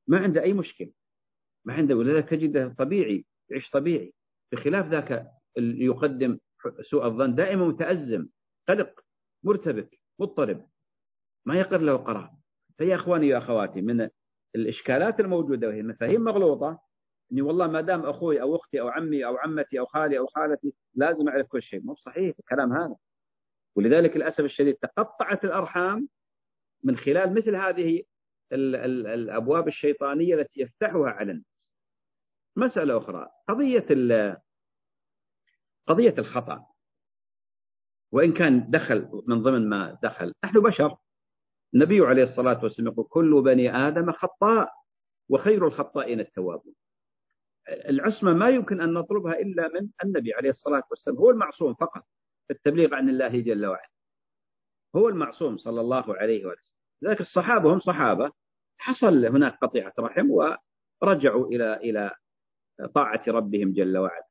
ما عنده أي مشكلة. ما عنده ولذلك تجده طبيعي يعيش طبيعي. بخلاف ذاك اللي يقدم سوء الظن دائما متأزم قلق مرتبك مضطرب. ما يقر له قرار. فيا إخواني يا أخواتي من الإشكالات الموجودة وهي مفاهيم مغلوطة إني والله ما دام أخوي أو أختي أو عمي أو عمتي أو خالي أو خالتي لازم أعرف كل شيء. مو صحيح الكلام هذا. ولذلك للأسف الشديد تقطعت الأرحام من خلال مثل هذه ال ال الأبواب الشيطانية التي يفتحها على الناس. مسألة أخرى قضية قضية الخطأ. وإن كان دخل من ضمن ما دخل نحن بشر. النبي عليه الصلاة والسلام يقول كل بني آدم خطاء وخير الخطائين التوابون. العصمة ما يمكن أن نطلبها إلا من النبي عليه الصلاة والسلام هو المعصوم فقط في التبليغ عن الله جل وعلا. هو المعصوم صلى الله عليه وسلم. لذلك الصحابة هم صحابة حصل هناك قطيعة رحم ورجعوا إلى إلى طاعة ربهم جل وعلا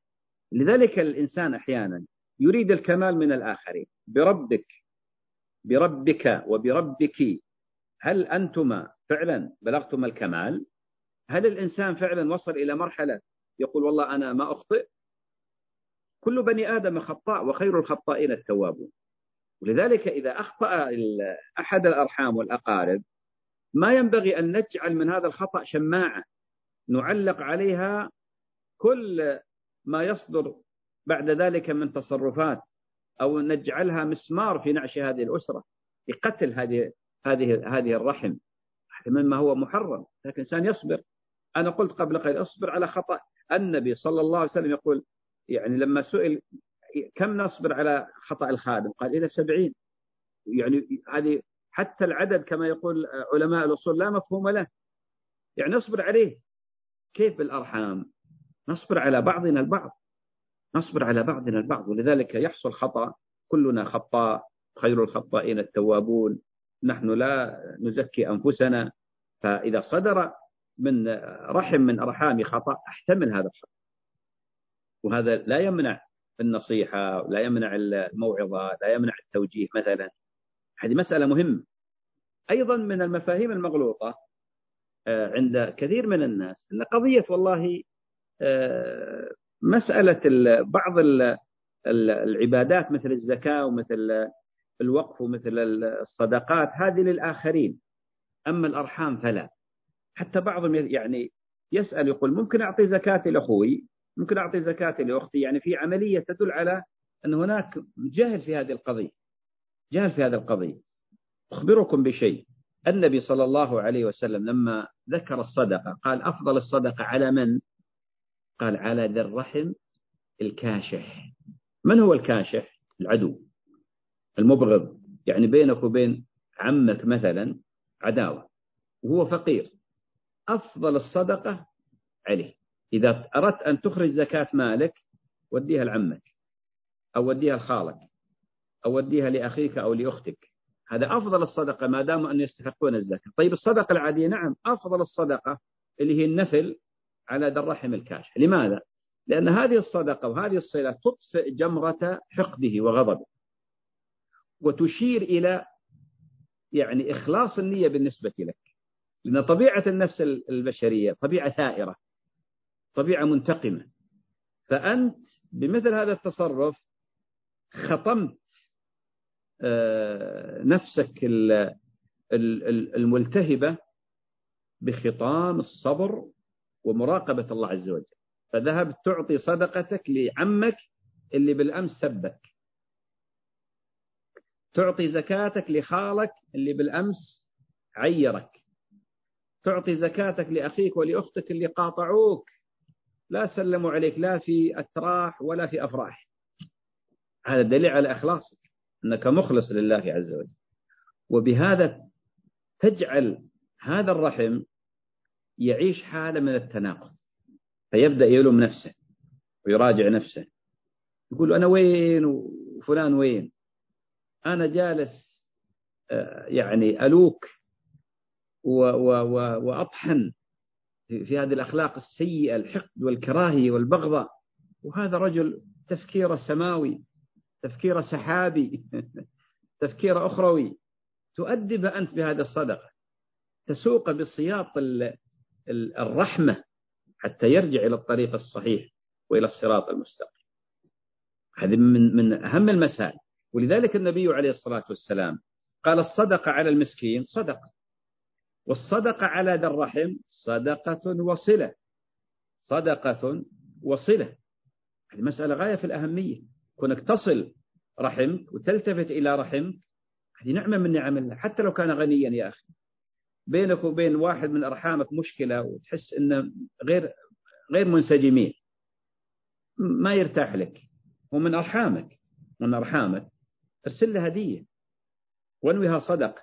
لذلك الإنسان أحيانا يريد الكمال من الآخرين بربك بربك وبربك. هل أنتما فعلا بلغتما الكمال؟ هل الإنسان فعلا وصل إلى مرحلة يقول والله أنا ما أخطئ؟ كل بني آدم خطاء وخير الخطائين التوابون. ولذلك إذا أخطأ أحد الأرحام والأقارب ما ينبغي أن نجعل من هذا الخطأ شماعة. نعلق عليها كل ما يصدر بعد ذلك من تصرفات أو نجعلها مسمار في نعش هذه الأسرة لقتل هذه هذه هذه الرحم مما هو محرم لكن الإنسان يصبر. أنا قلت قبل قليل اصبر على خطأ. النبي صلى الله عليه وسلم يقول يعني لما سئل كم نصبر على خطأ الخادم؟ قال إلى سبعين. يعني هذه حتى العدد كما يقول علماء الأصول لا مفهوم له. يعني نصبر عليه. كيف بالأرحام؟ نصبر على بعضنا البعض. نصبر على بعضنا البعض. ولذلك يحصل خطأ كلنا خطاء خير الخطائين التوابون. نحن لا نزكي أنفسنا. فإذا صدر من رحم من أرحام خطأ أحتمل هذا الخطأ. وهذا لا يمنع النصيحة لا يمنع الموعظة لا يمنع التوجيه مثلا. هذه مسألة مهمة. أيضا من المفاهيم المغلوطة آه، عند كثير من الناس أن قضية والله آه، مسألة بعض العبادات مثل الزكاة ومثل الوقف ومثل الصدقات هذه للآخرين. أما الأرحام فلا. حتى بعضهم يعني يسأل يقول ممكن أعطي زكاتي لأخوي؟ ممكن أعطي زكاة لأختي؟ يعني في عملية تدل على أن هناك جهل في هذه القضية. جهل في هذه القضية. أخبركم بشيء. النبي صلى الله عليه وسلم لما ذكر الصدقة قال أفضل الصدقة على من؟ قال على ذي الرحم الكاشح. من هو الكاشح؟ العدو. المبغض. يعني بينك وبين عمك مثلا عداوة. وهو فقير. أفضل الصدقة عليه. إذا أردت أن تخرج زكاة مالك وديها لعمك. أو وديها لخالك. أو وديها لأخيك أو لأختك. هذا أفضل الصدقة ما دام أن يستحقون الزكاة. طيب الصدقة العادية نعم أفضل الصدقة اللي هي النفل على ذا الرحم الكاشح لماذا؟ لأن هذه الصدقة وهذه الصلة تطفئ جمرة حقده وغضبه. وتشير إلى يعني إخلاص النية بالنسبة لك. لأن طبيعة النفس البشرية طبيعة ثائرة طبيعة منتقمة. فأنت بمثل هذا التصرف خطمت آه، نفسك الملتهبة بخطام الصبر ومراقبة الله عز وجل. فذهبت تعطي صدقتك لعمك اللي بالأمس سبك. تعطي زكاتك لخالك اللي بالأمس عيرك. تعطي زكاتك لأخيك ولأختك اللي قاطعوك. لا سلموا عليك لا في أتراح ولا في أفراح. هذا دليل على إخلاصك أنك مخلص لله عز وجل. وبهذا تجعل هذا الرحم يعيش حالة من التناقض فيبدأ يلوم نفسه ويراجع نفسه. يقول أنا وين وفلان وين؟ أنا جالس آه، يعني ألوك وأطحن في هذه الأخلاق السيئة الحقد والكراهية والبغضة. وهذا رجل تفكيره سماوي تفكيره سحابي تفكير أخروي. تؤدب أنت بهذه الصدقة. تسوق بسياط الرحمة حتى يرجع إلى الطريق الصحيح وإلى الصراط المستقيم. هذه من من أهم المسائل. ولذلك النبي عليه الصلاة والسلام قال الصدقة على المسكين صدقة. والصدقة على ذا الرحم صدقة وصلة. صدقة وصلة. هذه مسألة غاية في الأهمية. كونك تصل رحمك وتلتفت إلى رحمك هذه نعمة من نعم الله. حتى لو كان غنيا يا أخي. بينك وبين واحد من أرحامك مشكلة وتحس أنه غير غير منسجمين ما يرتاح لك. هو من أرحامك من أرحامك. أرسل له هدية وانويها صدق.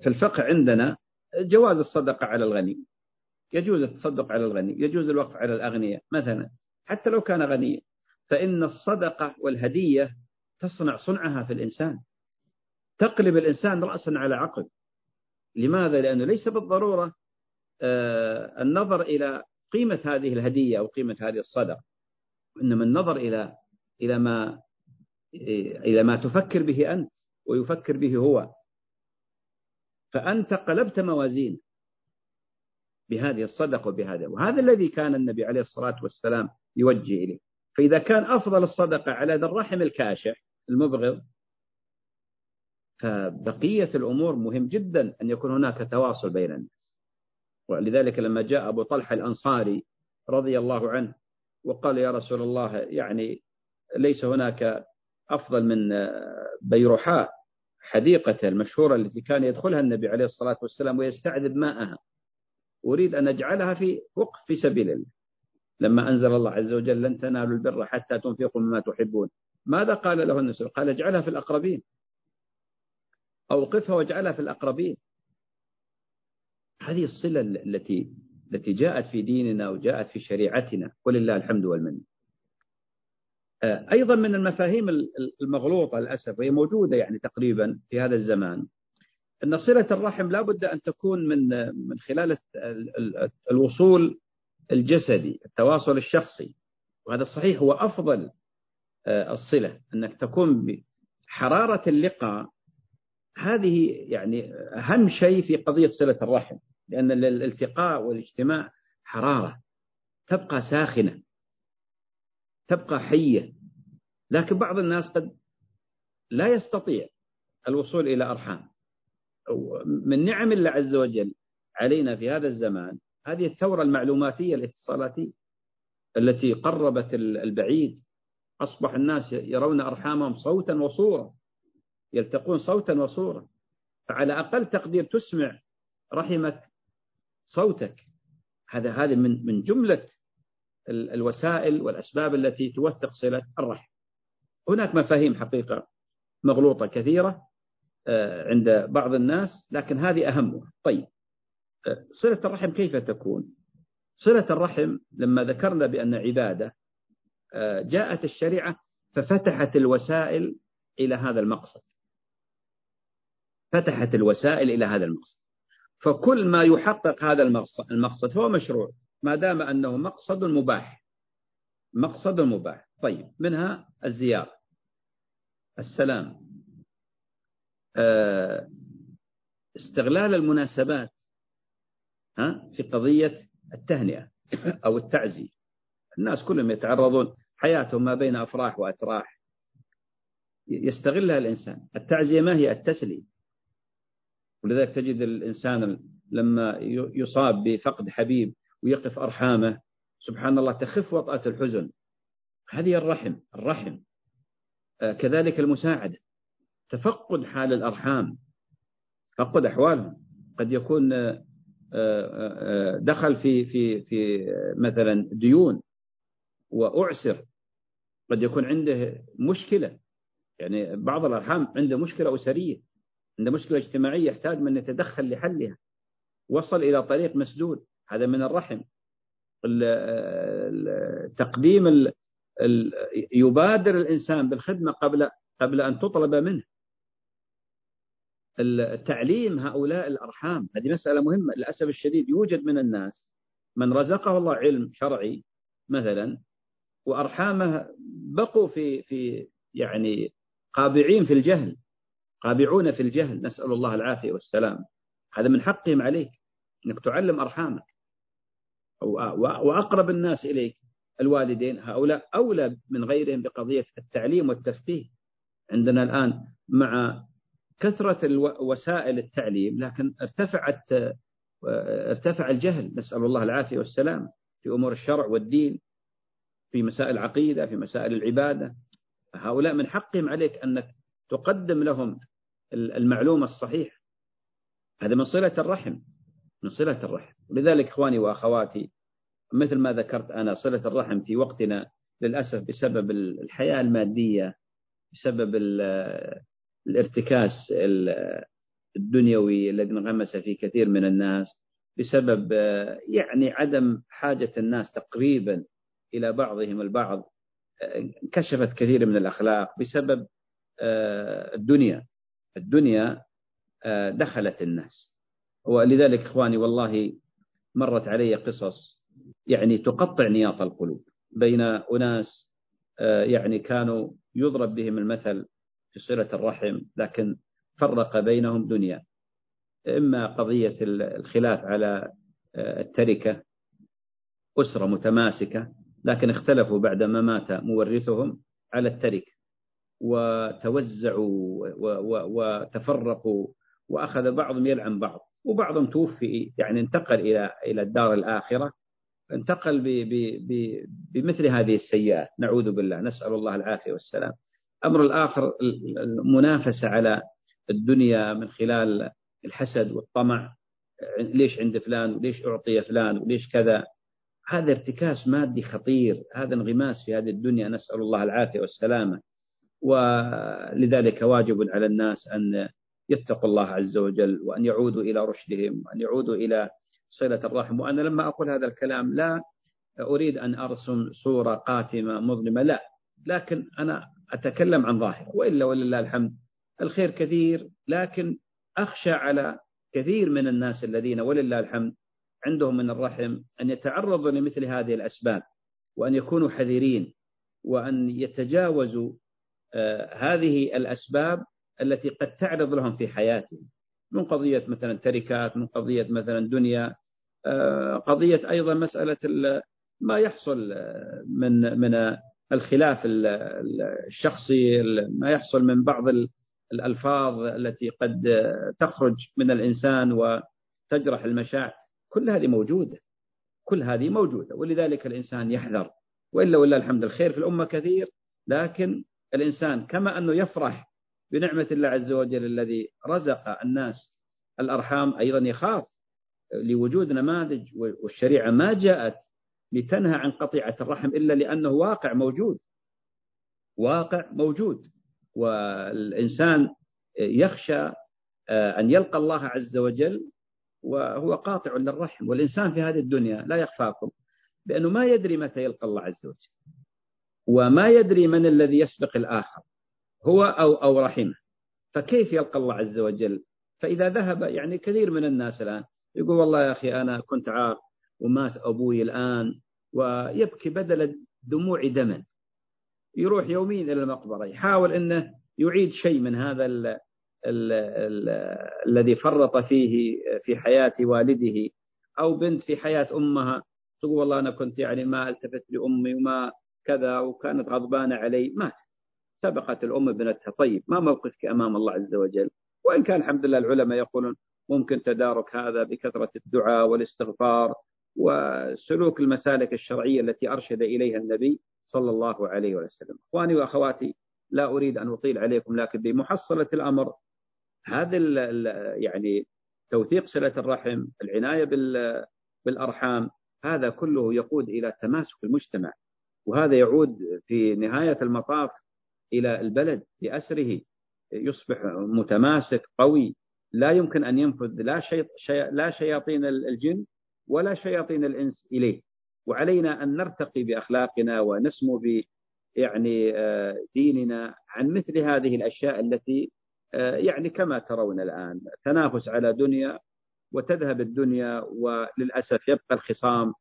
في الفقه عندنا جواز الصدقة على الغني. يجوز التصدق على الغني يجوز الوقف على الأغنياء مثلا حتى لو كان غنيا. فإن الصدقة والهدية تصنع صنعها في الإنسان. تقلب الإنسان رأسا على عقب لماذا؟ لأنه ليس بالضرورة آه، النظر إلى قيمة هذه الهدية أو قيمة هذه الصدقة إنما النظر إلى إلى ما إلى ما تفكر به أنت ويفكر به هو. فأنت قلبت موازين بهذه الصدقة وبهذا. وهذا الذي كان النبي عليه الصلاة والسلام يوجه إليه. فإذا كان أفضل الصدقة على ذا الرحم الكاشح المبغض فبقية الأمور مهم جدا أن يكون هناك تواصل بين الناس. ولذلك لما جاء أبو طلحة الأنصاري رضي الله عنه وقال يا رسول الله يعني ليس هناك أفضل من بيرحاء حديقة المشهورة التي كان يدخلها النبي عليه الصلاة والسلام ويستعذب ماءها. أريد أن أجعلها في وقف في سبيل الله. لما أنزل الله عز وجل لن تنالوا البر حتى تنفقوا مما تحبون ماذا قال له النبي قال اجعلها في الأقربين. أوقفها واجعلها في الأقربين. هذه الصلة التي التي جاءت في ديننا وجاءت في شريعتنا ولله الحمد والمن آه، أيضا من المفاهيم المغلوطة للأسف وهي موجودة يعني تقريبا في هذا الزمان أن صلة الرحم لا بد أن تكون من من خلال الوصول الجسدي التواصل الشخصي. وهذا صحيح هو أفضل آه، الصلة أنك تكون بحرارة اللقاء هذه يعني أهم شيء في قضية صلة الرحم لأن الالتقاء والاجتماع حرارة تبقى ساخنة تبقى حية. لكن بعض الناس قد لا يستطيع الوصول إلى أرحام. من نعم الله عز وجل علينا في هذا الزمان هذه الثورة المعلوماتية الاتصالاتية التي قربت البعيد أصبح الناس يرون أرحامهم صوتا وصورة يلتقون صوتا وصورة فعلى أقل تقدير تسمع رحمك صوتك. هذا هذا من من جملة الوسائل والأسباب التي توثق صلة الرحم. هناك مفاهيم حقيقة مغلوطة كثيرة آه، عند بعض الناس لكن هذه أهمها. طيب آه، صلة الرحم كيف تكون؟ صلة الرحم لما ذكرنا بأن عبادة آه، جاءت الشريعة ففتحت الوسائل إلى هذا المقصد. فتحت الوسائل إلى هذا المقصد. فكل ما يحقق هذا المقصد هو مشروع ما دام أنه مقصد مباح. مقصد مباح. طيب منها الزيارة. السلام. آه، استغلال المناسبات في قضية التهنئة أو التعزية. الناس كلهم يتعرضون حياتهم ما بين أفراح وأتراح. يستغلها الإنسان. التعزية ما هي؟ التسلي ولذلك تجد الإنسان لما يصاب بفقد حبيب ويقف أرحامه سبحان الله تخف وطأة الحزن. هذه الرحم الرحم آه، كذلك المساعدة. تفقد حال الأرحام تفقد أحوالهم. قد يكون آه، آه، دخل في في في مثلا ديون وأعسر. قد يكون عنده مشكلة يعني بعض الأرحام عنده مشكلة أسرية. عنده مشكلة اجتماعية يحتاج من يتدخل لحلها. وصل إلى طريق مسدود. هذا من الرحم. تقديم يبادر الإنسان بالخدمة قبل قبل أن تطلب منه. تعليم هؤلاء الأرحام. هذه مسألة مهمة. للأسف الشديد يوجد من الناس من رزقه الله علم شرعي مثلا وأرحامه بقوا في في يعني قابعين في الجهل. قابعون في الجهل نسأل الله العافية والسلام. هذا من حقهم عليك أنك تعلم أرحامك. وأقرب الناس إليك الوالدين. هؤلاء أولى من غيرهم بقضية التعليم والتفقيه. عندنا الآن مع كثرة وسائل التعليم لكن ارتفعت ارتفع الجهل. نسأل الله العافية والسلام في أمور الشرع والدين في مسائل العقيدة في مسائل العبادة. هؤلاء من حقهم عليك أنك تقدم لهم المعلومة الصحيحة. هذا من صلة الرحم من صلة الرحم. ولذلك إخواني وأخواتي مثل ما ذكرت أنا صلة الرحم في وقتنا للأسف بسبب الحياة المادية بسبب الارتكاز الدنيوي الذي انغمس فيه كثير من الناس بسبب يعني عدم حاجة الناس تقريبا إلى بعضهم البعض كشفت كثير من الأخلاق بسبب الدنيا. الدنيا دخلت الناس. ولذلك إخواني والله مرت علي قصص يعني تقطع نياط القلوب بين أناس يعني كانوا يضرب بهم المثل في صلة الرحم لكن فرق بينهم دنيا. إما قضية الخلاف على التركة أسرة متماسكة لكن اختلفوا بعدما مات مورثهم على التركة. وتوزعوا وتفرقوا وأخذ بعضهم يلعن بعض وبعضهم توفي يعني انتقل إلى إلى الدار الآخرة انتقل بمثل هذه السيئات. نعوذ بالله. نسأل الله العافية والسلام. الأمر الآخر المنافسة على الدنيا من خلال الحسد والطمع. ليش عند فلان؟ وليش أعطي فلان؟ وليش كذا؟ هذا ارتكاس مادي خطير. هذا انغماس في هذه الدنيا. نسأل الله العافية والسلامة. ولذلك واجب على الناس أن يتقوا الله عز وجل وأن يعودوا إلى رشدهم وأن يعودوا إلى صلة الرحم. وأنا لما أقول هذا الكلام لا أريد أن أرسم صورة قاتمة مظلمة لا. لكن أنا أتكلم عن ظاهر. وإلا ولله الحمد الخير كثير لكن أخشى على كثير من الناس الذين ولله الحمد عندهم من الرحم أن يتعرضوا لمثل هذه الأسباب وأن يكونوا حذرين وأن يتجاوزوا هذه الأسباب التي قد تعرض لهم في حياتهم من قضية مثلا تركات من قضية مثلا دنيا آه، قضية أيضا مسألة ما يحصل من من الخلاف الشخصي ما يحصل من بعض الألفاظ التي قد تخرج من الإنسان وتجرح المشاعر. كل هذه موجودة كل هذه موجودة ولذلك الإنسان يحذر. وإلا ولا الحمد الخير في الأمة كثير لكن الإنسان كما أنه يفرح بنعمة الله عز وجل الذي رزق الناس الأرحام أيضا يخاف لوجود نماذج والشريعة ما جاءت لتنهى عن قطيعة الرحم إلا لأنه واقع موجود. واقع موجود. والإنسان يخشى أن يلقى الله عز وجل وهو قاطع للرحم. والإنسان في هذه الدنيا لا يخفاكم بأنه ما يدري متى يلقى الله عز وجل. وما يدري من الذي يسبق الآخر هو أو أو رحمه. فكيف يلقى الله عز وجل؟ فإذا ذهب يعني كثير من الناس الآن يقول والله يا أخي أنا كنت عاق ومات أبوي الآن ويبكي بدل الدموع دما يروح يوميا إلى المقبرة يحاول أنه يعيد شيء من هذا ال ال ال الذي فرط فيه في حياة والده أو بنت في حياة أمها. تقول والله أنا كنت يعني ما التفت لأمي وما كذا وكانت غضبانة علي ماتت. سبقت الأم ابنتها طيب ما موقفك أمام الله عز وجل؟ وإن كان الحمد لله العلماء يقولون ممكن تدارك هذا بكثرة الدعاء والاستغفار وسلوك المسالك الشرعية التي أرشد إليها النبي صلى الله عليه وسلم. إخواني وأخواتي لا أريد أن أطيل عليكم لكن بمحصلة الأمر هذا يعني توثيق صلة الرحم العناية بالأرحام هذا كله يقود إلى تماسك المجتمع. وهذا يعود في نهاية المطاف إلى البلد بأسره يصبح متماسك قوي. لا يمكن أن ينفذ لا, شي... لا شياطين الجن ولا شياطين الإنس إليه. وعلينا أن نرتقي بأخلاقنا ونسمو ب يعني آه، ديننا عن مثل هذه الأشياء التي يعني كما ترون الآن تنافس على دنيا وتذهب الدنيا وللأسف يبقى الخصام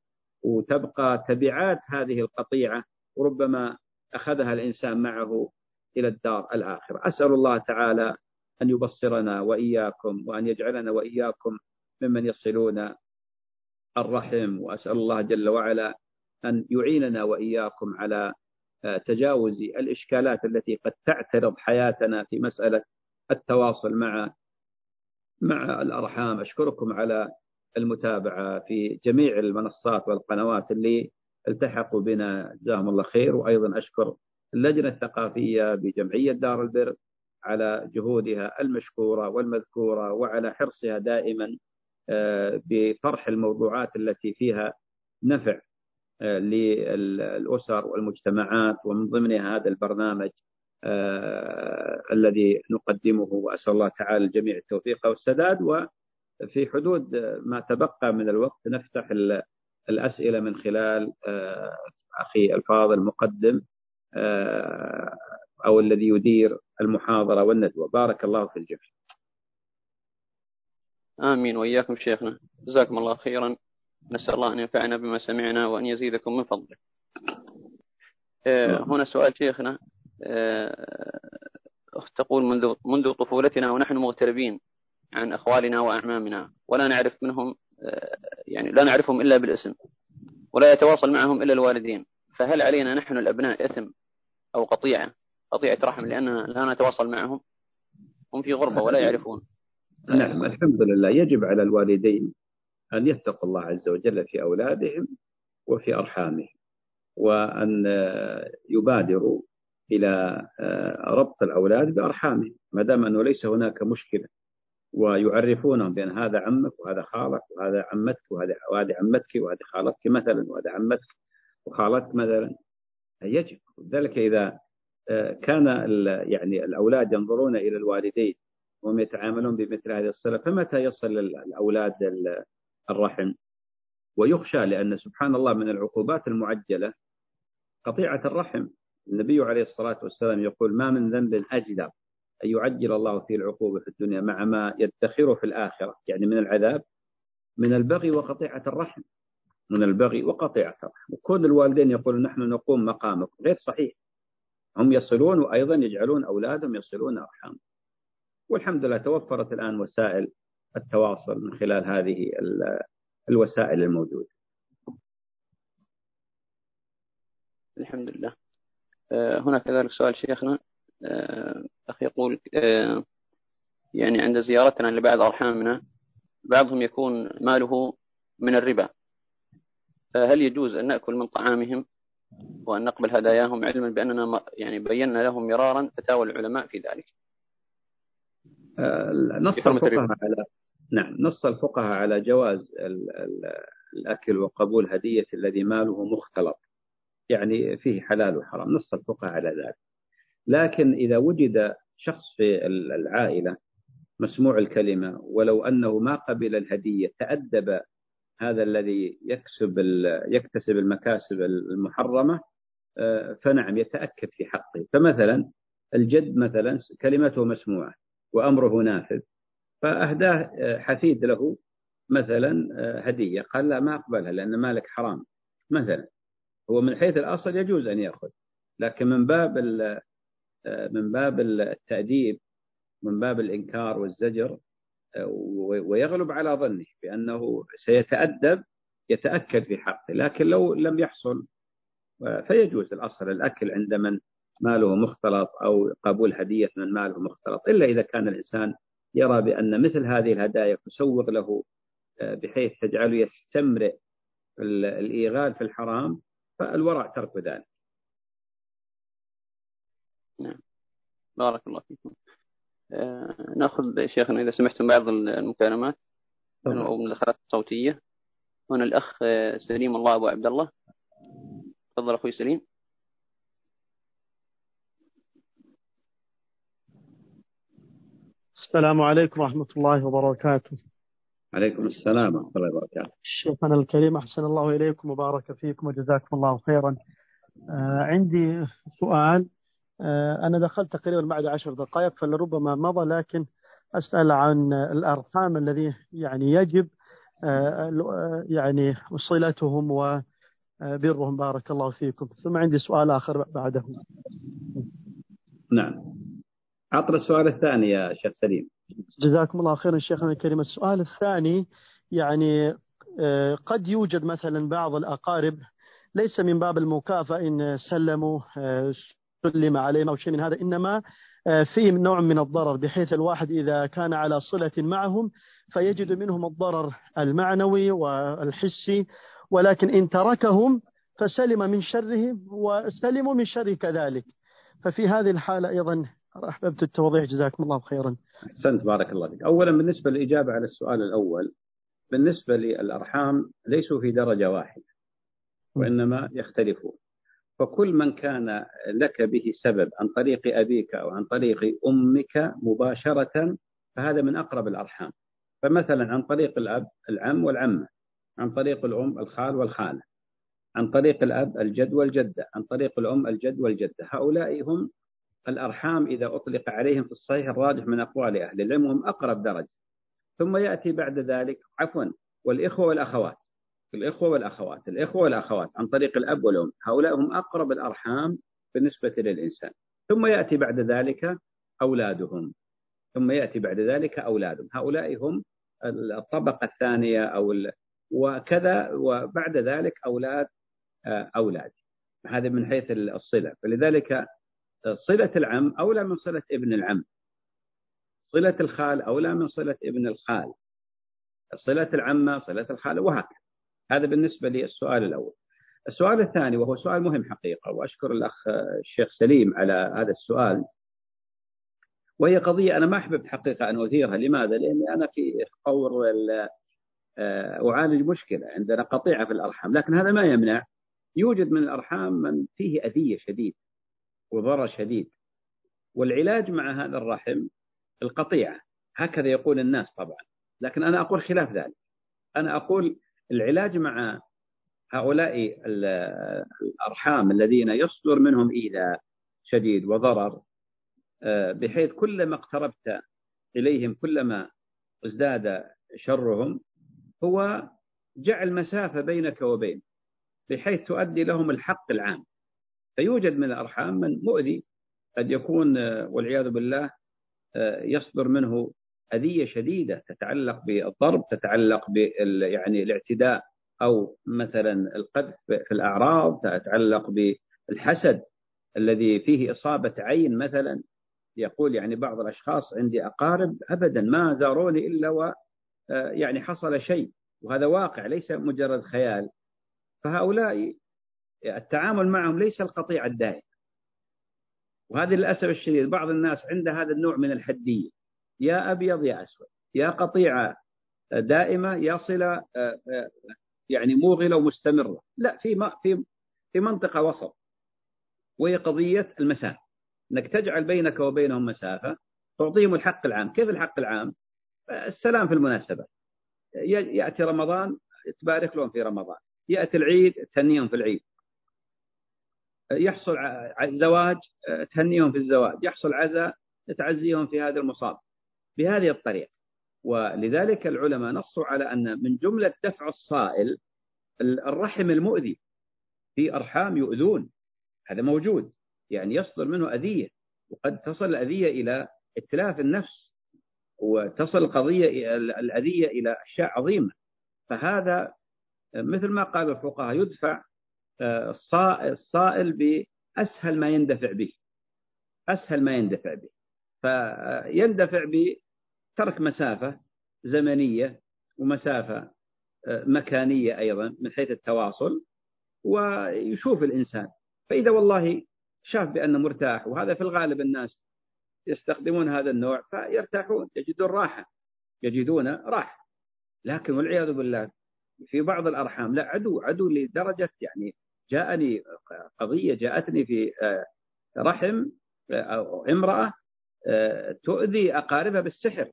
وتبقى تبعات هذه القطيعة وربما أخذها الإنسان معه إلى الدار الآخرة. أسأل الله تعالى أن يبصرنا وإياكم وأن يجعلنا وإياكم ممن يصلون الرحم. وأسأل الله جل وعلا أن يعيننا وإياكم على تجاوز الإشكالات التي قد تعترض حياتنا في مسألة التواصل مع مع الأرحام. أشكركم على المتابعة في جميع المنصات والقنوات اللي التحقوا بنا. جزاهم الله خير. وأيضا أشكر اللجنة الثقافية بجمعية دار البر على جهودها المشكورة والمذكورة وعلى حرصها دائما آه، بطرح الموضوعات التي فيها نفع آه، للأسر والمجتمعات. ومن ضمنها هذا البرنامج آه، الذي نقدمه وأسأل الله تعالى الجميع التوفيق والسداد. وفي حدود ما تبقى من الوقت نفتح الأسئلة من خلال أخي الفاضل مقدم أو الذي يدير المحاضرة والندوة. بارك الله في الجميع. آمين. وإياكم شيخنا. جزاكم الله خيرا. نسأل الله أن ينفعنا بما سمعنا وأن يزيدكم من فضله. آه، هنا سؤال شيخنا. آه، أخت تقول منذ منذ طفولتنا ونحن مغتربين عن أخوالنا وأعمامنا. ولا نعرف منهم آه، يعني لا نعرفهم إلا بالاسم. ولا يتواصل معهم إلا الوالدين. فهل علينا نحن الأبناء إثم أو قطيعة؟ قطيعة رحم لأننا لا نتواصل معهم. هم في غربة ولا يعرفون. نعم الحمد لله. يجب على الوالدين أن يتقوا الله عز وجل في أولادهم وفي أرحامهم وأن يبادروا إلى ربط الأولاد بأرحامهم ما دام أنه ليس هناك مشكلة. ويعرفونهم بأن هذا عمك وهذا خالك وهذا عمتك وهذا وهذه عمتك وهذه خالتك مثلا وهذا عمتك وخالتك مثلا. يجب. ذلك إذا كان يعني الأولاد ينظرون إلى الوالدين وهم يتعاملون بمثل هذه الصلة فمتى يصل الأولاد الرحم؟ ويخشى لأن سبحان الله من العقوبات المعجلة قطيعة الرحم. النبي عليه الصلاة والسلام يقول ما من ذنب أجدر يعجل الله فيه العقوبة في الدنيا مع ما يدخره في الآخرة يعني من العذاب من البغي وقطيعة الرحم. من البغي وقطيعة الرحم. وكون الوالدين يقولون نحن نقوم مقامك غير صحيح. هم يصلون وأيضا يجعلون أولادهم يصلون أرحام. والحمد لله توفرت الآن وسائل التواصل من خلال هذه الوسائل الموجودة. الحمد لله. آه، هنا كذلك سؤال شيخنا. آه، أخي يقول آه، يعني عند زيارتنا لبعض أرحامنا بعضهم يكون ماله من الربا. فهل يجوز أن نأكل من طعامهم وأن نقبل هداياهم علما بأننا يعني بينا لهم مرارا فتاوى العلماء في ذلك؟ نص الفقهاء. على نعم نص الفقهاء على جواز الأكل وقبول هدية الذي ماله مختلط. يعني فيه حلال وحرام نص الفقهاء على ذلك. لكن إذا وجد شخص في العائلة مسموع الكلمة ولو أنه ما قبل الهدية تأدب هذا الذي يكسب يكتسب المكاسب المحرمة آه، فنعم يتأكد في حقه. فمثلا الجد مثلا كلمته مسموعة وأمره نافذ فأهداه آه، حفيد له مثلا آه، هدية. قال لا ما أقبلها لأن مالك حرام. مثلا هو من حيث الأصل يجوز أن يأخذ لكن من باب من باب التأديب من باب الإنكار والزجر ويغلب على ظنه بأنه سيتأدب يتأكد في حقه لكن لو لم يحصل فيجوز الأصل الأكل عند من ماله مختلط أو قبول هدية من ماله مختلط إلا إذا كان الإنسان يرى بأن مثل هذه الهدايا تسوغ له بحيث تجعله يستمرئ الإيغال في الحرام فالورع ترك ذلك. نعم. بارك الله فيكم. آه، نأخذ شيخنا إذا سمحتم بعض المكالمات. أو المداخلات الصوتية. هنا الأخ آه، سليم الله أبو عبد الله. تفضل أخوي سليم. السلام عليكم ورحمة الله وبركاته. عليكم السلام ورحمة الله وبركاته. شيخنا الكريم أحسن الله إليكم وبارك فيكم وجزاكم الله خيرا. آه عندي سؤال. أنا دخلت تقريبا بعد عشر دقائق فلربما مضى لكن أسأل عن الأرحام الذي يعني يجب يعني صلتهم وبرهم بارك الله فيكم. ثم عندي سؤال آخر بعده. نعم. أعطنا السؤال الثاني يا شيخ سليم. جزاكم الله خيرا شيخنا الكريم. السؤال الثاني يعني قد يوجد مثلا بعض الأقارب ليس من باب المكافأة إن سلموا سلم عليهم أو شيء من هذا إنما فيه نوع من الضرر بحيث الواحد إذا كان على صلة معهم فيجد منهم الضرر المعنوي والحسي ولكن إن تركهم فسلم من شرهم وسلموا من شره كذلك. ففي هذه الحالة أيضا أحببت التوضيح جزاكم الله خيرا. أحسنت بارك الله فيك. أولا بالنسبة للإجابة على السؤال الأول بالنسبة للأرحام ليسوا في درجة واحدة وإنما يختلفون. فكل من كان لك به سبب عن طريق أبيك أو عن طريق أمك مباشرة فهذا من أقرب الأرحام. فمثلا عن طريق الأب العم والعمة عن طريق الأم الخال والخالة عن طريق الأب الجد والجدة عن طريق الأم الجد والجدة. هؤلاء هم الأرحام إذا أطلق عليهم في الصحيح الراجح من أقوال أهل العلم هم أقرب درجة. ثم يأتي بعد ذلك عفوا والإخوة والأخوات. الإخوة والأخوات. الإخوة والأخوات عن طريق الأب والأم هؤلاء هم أقرب الأرحام بالنسبة للإنسان. ثم يأتي بعد ذلك أولادهم. ثم يأتي بعد ذلك أولادهم. هؤلاء هم الطبقة الثانية أو وكذا وبعد ذلك أولاد آه، أولاد. هذا من حيث الصلة. فلذلك صلة العم أولى من صلة ابن العم. صلة الخال أولى من صلة ابن الخال. صلة العمة صلة الخالة وهكذا. هذا بالنسبة للسؤال الأول. السؤال الثاني وهو سؤال مهم حقيقة وأشكر الأخ الشيخ سليم على هذا السؤال. وهي قضية أنا ما أحببت حقيقة أن أثيرها. لماذا؟ لأني أنا في طور آه، أعالج مشكلة. عندنا قطيعة في الأرحام لكن هذا ما يمنع. يوجد من الأرحام من فيه أذية شديد وضرر شديد. والعلاج مع هذا الرحم القطيعة. هكذا يقول الناس طبعا. لكن أنا أقول خلاف ذلك. أنا أقول العلاج مع هؤلاء الأرحام الذين يصدر منهم إيذاء شديد وضرر آه، بحيث كلما اقتربت إليهم كلما ازداد شرهم هو جعل مسافة بينك وبين بحيث تؤدي لهم الحق العام. فيوجد من الأرحام من مؤذي قد يكون آه، والعياذ بالله آه، يصدر منه أذية شديدة تتعلق بالضرب تتعلق بال يعني الاعتداء أو مثلا القذف في الأعراض تتعلق بالحسد الذي فيه إصابة عين مثلا. يقول يعني بعض الأشخاص عندي أقارب أبدا ما زاروني إلا و آه، يعني حصل شيء وهذا واقع ليس مجرد خيال. فهؤلاء التعامل معهم ليس القطيع الدائم. وهذه للأسف الشديد بعض الناس عنده هذا النوع من الحدية. يا أبيض يا أسود يا قطيعة دائمة يا صلة آه، آه، يعني موغلة ومستمرة. لا في في في منطقة وسط وهي قضية المسافة. أنك تجعل بينك وبينهم مسافة تعطيهم الحق العام. كيف الحق العام؟ السلام في المناسبة. يأتي رمضان تبارك لهم في رمضان. يأتي العيد تهنيهم في العيد. يحصل زواج تهنيهم في الزواج. يحصل عزاء تعزيهم في هذا المصاب. بهذه الطريقة. ولذلك العلماء نصوا على أن من جملة دفع الصائل الرحم المؤذي. في أرحام يؤذون. هذا موجود. يعني يصدر منه أذية. وقد تصل الأذية إلى اتلاف النفس. وتصل القضية الأذية إلى أشياء عظيمة. فهذا مثل ما قال الفقهاء يدفع آه، الصائل بأسهل ما يندفع به. أسهل ما يندفع به. فيندفع بترك مسافة زمنية ومسافة آه، مكانية أيضا من حيث التواصل ويشوف الإنسان. فإذا والله شاف بأنه مرتاح وهذا في الغالب الناس يستخدمون هذا النوع فيرتاحون يجدون راحة يجدون راحة. لكن والعياذ بالله في بعض الأرحام لا عدو عدو لدرجة يعني جاءني قضية جاءتني في آه، رحم آه، أو امرأة تؤذي أقاربها بالسحر.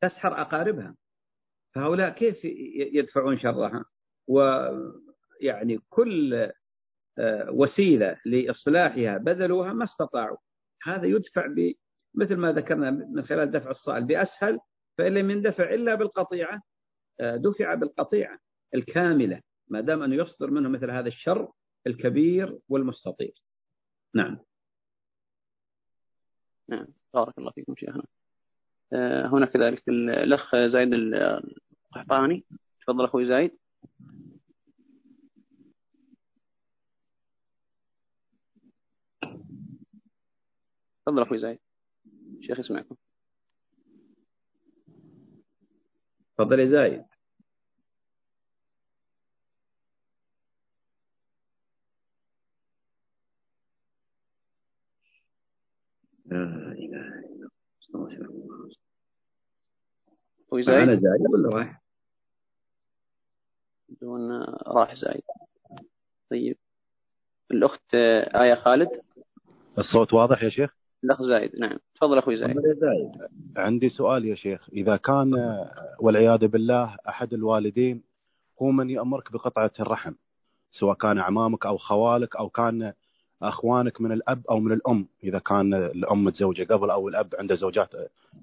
تسحر أقاربها. فهؤلاء كيف يدفعون شرها؟ ويعني كل آه، وسيلة لإصلاحها بذلوها ما استطاعوا. هذا يدفع مثل ما ذكرنا من خلال دفع الصائل بأسهل فإن لم يندفع إلا بالقطيعة آه، دفع بالقطيعة الكاملة ما دام أنه يصدر منه مثل هذا الشر الكبير والمستطير. نعم. نعم. بارك الله فيكم شيخنا. هنا كذلك الأخ زايد القحطاني. تفضل أخوي زايد. تفضل أخوي زايد. شيخ يسمعكم تفضل يا زايد لا إله إلا الله أخوي زايد؟ أنا زايد ولا راح؟ دون راح زايد. طيب. الأخت آية خالد؟ الصوت واضح يا شيخ؟ الأخ زايد نعم. تفضل أخوي زايد. عندي سؤال يا شيخ. إذا كان والعياذ بالله أحد الوالدين هو من يأمرك بقطعة الرحم سواء كان أعمامك أو خوالك أو كان أخوانك من الأب أو من الأم إذا كان الأم متزوجة قبل أو الأب عنده زوجات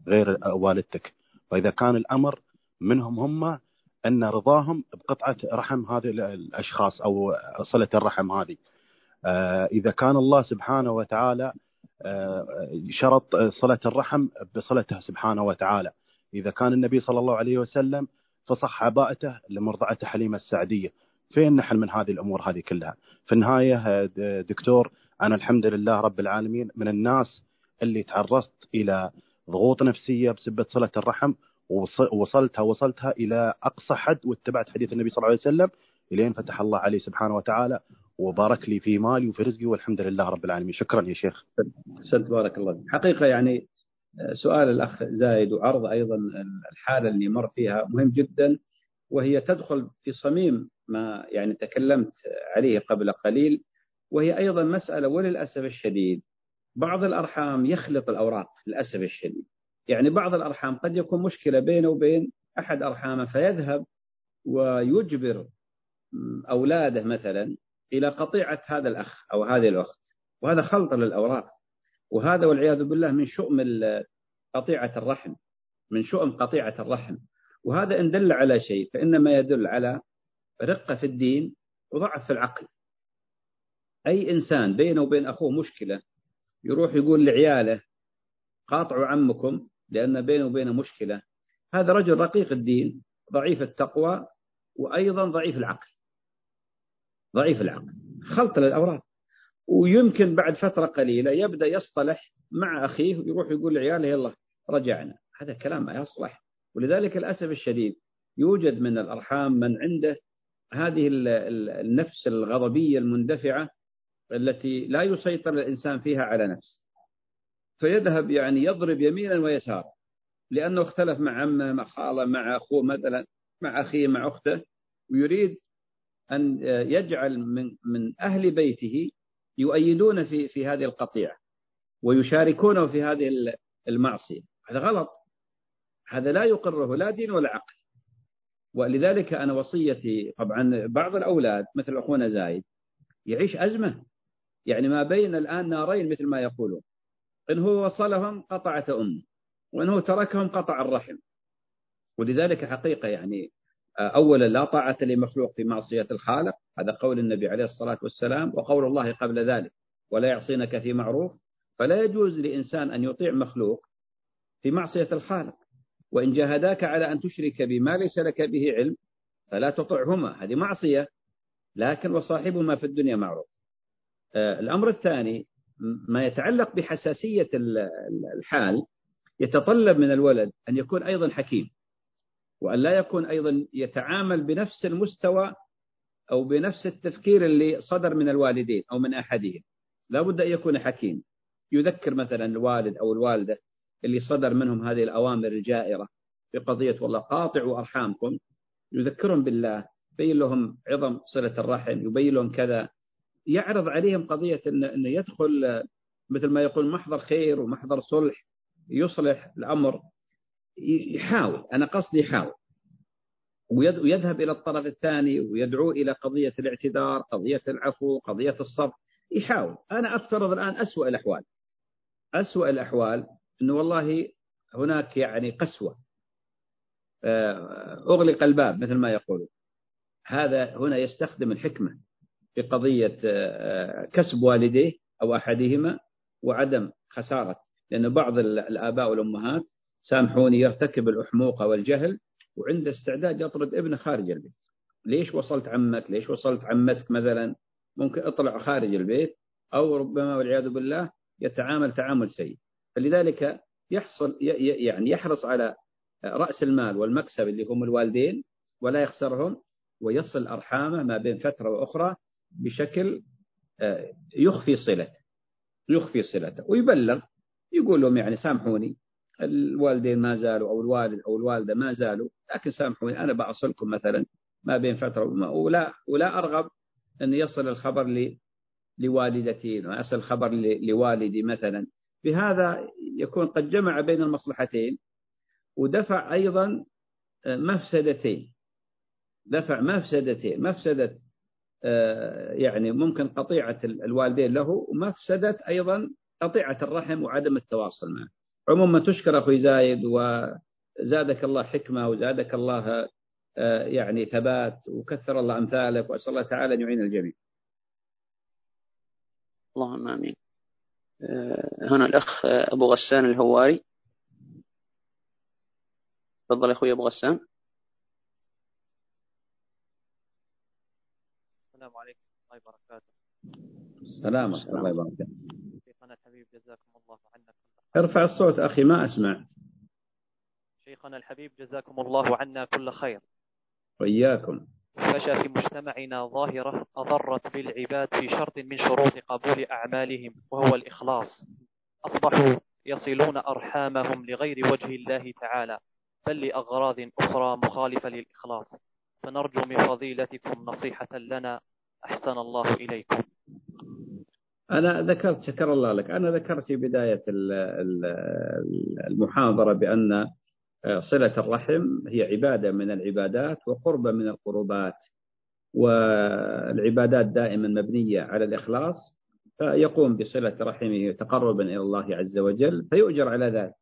غير والدتك. فإذا كان الأمر منهم هم أن رضاهم بقطعة رحم هذه الأشخاص أو صلة الرحم هذه. آه، إذا كان الله سبحانه وتعالى آه، شرط صلة الرحم بصلته سبحانه وتعالى. إذا كان النبي صلى الله عليه وسلم فصح عباءته لمرضعة حليمة السعدية. فين نحن من هذه الأمور هذه كلها؟ في النهاية دكتور أنا الحمد لله رب العالمين من الناس اللي تعرضت إلى ضغوط نفسية بسبة صلة الرحم ووصلتها وصلتها إلى أقصى حد واتبعت حديث النبي صلى الله عليه وسلم إلين فتح الله علي سبحانه وتعالى وبارك لي في مالي وفي رزقي والحمد لله رب العالمين. شكرا يا شيخ. أحسنت بارك الله حقيقة يعني سؤال الأخ زايد وعرض أيضا الحالة اللي مر فيها مهم جدا وهي تدخل في صميم ما يعني تكلمت عليه قبل قليل وهي أيضا مسألة وللأسف الشديد بعض الأرحام يخلط الأوراق للأسف الشديد. يعني بعض الأرحام قد يكون مشكلة بينه وبين أحد أرحامه فيذهب ويجبر أولاده مثلا إلى قطيعة هذا الأخ أو هذه الأخت. وهذا خلط للأوراق. وهذا والعياذ بالله من شؤم قطيعة الرحم. من شؤم قطيعة الرحم. وهذا إن دل على شيء فإنما يدل على رقة في الدين وضعف في العقل. أي إنسان بينه وبين أخوه مشكلة يروح يقول لعياله قاطعوا عمكم لأن بينه وبينه مشكلة. هذا رجل رقيق الدين ضعيف التقوى وأيضا ضعيف العقل. ضعيف العقل. خلط للأوراق. ويمكن بعد فترة قليلة يبدأ يصطلح مع أخيه ويروح يقول لعياله يلا رجعنا. هذا كلام ما يصلح. ولذلك الأسف الشديد يوجد من الأرحام من عنده هذه النفس الغضبية المندفعة التي لا يسيطر الإنسان فيها على نفسه. فيذهب يعني يضرب يمينا ويسارا لأنه اختلف مع عمه مع خاله مع أخوه مثلا مع أخيه مع أخته ويريد أن يجعل من من أهل بيته يؤيدون في في هذه القطيعة ويشاركونه في هذه المعصية. هذا غلط. هذا لا يقره لا دين ولا عقل. ولذلك أنا وصيتي طبعا بعض الأولاد مثل أخونا زايد يعيش أزمة. يعني ما بين الآن نارين مثل ما يقولون. إن هو وصلهم قطعت أمه وإن هو تركهم قطع الرحم. ولذلك حقيقة يعني أولا لا طاعة لمخلوق في معصية الخالق. هذا قول النبي عليه الصلاة والسلام وقول الله قبل ذلك ولا يعصينك في معروف فلا يجوز لإنسان أن يطيع مخلوق في معصية الخالق. وإن جاهداك على أن تشرك بما ليس لك به علم فلا تطعهما. هذه معصية لكن وصاحبهما في الدنيا معروف. آه، الأمر الثاني ما يتعلق بحساسية الحال يتطلب من الولد أن يكون أيضا حكيم وأن لا يكون أيضا يتعامل بنفس المستوى أو بنفس التفكير اللي صدر من الوالدين أو من أحدهم. لا بد أن يكون حكيم. يذكر مثلا الوالد أو الوالدة اللي صدر منهم هذه الأوامر الجائرة في قضية والله قاطعوا أرحامكم يذكرهم بالله يبين لهم عظم صلة الرحم يبين لهم كذا يعرض عليهم قضية أنه يدخل مثل ما يقول محضر خير ومحضر صلح يصلح الأمر. يحاول أنا قصدي يحاول. ويذهب إلى الطرف الثاني ويدعو إلى قضية الاعتذار قضية العفو قضية الصبر. يحاول. أنا أفترض الآن أسوأ الأحوال. أسوأ الأحوال أنه والله هناك يعني قسوة. آه، أغلق الباب مثل ما يقولون. هذا هنا يستخدم الحكمة. في قضية آه، كسب والديه أو أحدهما وعدم خسارة. لأن بعض الآباء والأمهات سامحوني يرتكب الأحموقة والجهل وعنده استعداد يطرد ابنه خارج البيت. ليش وصلت عمك؟ ليش وصلت عمتك مثلا؟ ممكن اطلع خارج البيت أو ربما والعياذ بالله يتعامل تعامل سيء. فلذلك يحصل يعني يحرص على رأس المال والمكسب اللي هم الوالدين ولا يخسرهم ويصل أرحامه ما بين فترة وأخرى بشكل آه، يخفي صلته يخفي صلته ويبلغ يقول لهم يعني سامحوني الوالدين ما زالوا أو الوالد أو الوالدة ما زالوا لكن سامحوني أنا بأصلكم مثلا ما بين فترة ولا ولا أرغب أن يصل الخبر لوالدتي وأصل الخبر لوالدي مثلا. بهذا يكون قد جمع بين المصلحتين ودفع أيضا مفسدتين. دفع مفسدتين مفسدة آه، يعني ممكن قطيعة الوالدين له ومفسدة أيضا قطيعة الرحم وعدم التواصل معه. عموما تشكر أخوي زايد وزادك الله حكمة وزادك الله آه، يعني ثبات وكثر الله أمثالك وأسأل الله تعالى أن يعين الجميع. اللهم آمين. آه، هنا الأخ أبو غسان الهواري. تفضل يا أخوي أبو غسان. السلام عليكم ورحمة الله وبركاته. السلام ورحمة الله وبركاته. شيخنا الحبيب جزاكم الله عنا ارفع الصوت أخي ما أسمع. شيخنا الحبيب جزاكم الله عنا كل خير. وإياكم. فشى في مجتمعنا ظاهرة أضرت بالعباد في شرط من شروط قبول أعمالهم وهو الإخلاص. أصبحوا يصلون أرحامهم لغير وجه الله تعالى بل لأغراض أخرى مخالفة للإخلاص. فنرجو من فضيلتكم نصيحة لنا أحسن الله إليكم. أنا ذكرت شكر الله لك. أنا ذكرت في بداية المحاضرة بأن صلة الرحم هي عبادة من العبادات وقربة من القربات والعبادات دائما مبنية على الإخلاص فيقوم بصلة رحمه تقربا إلى الله عز وجل فيؤجر على ذلك.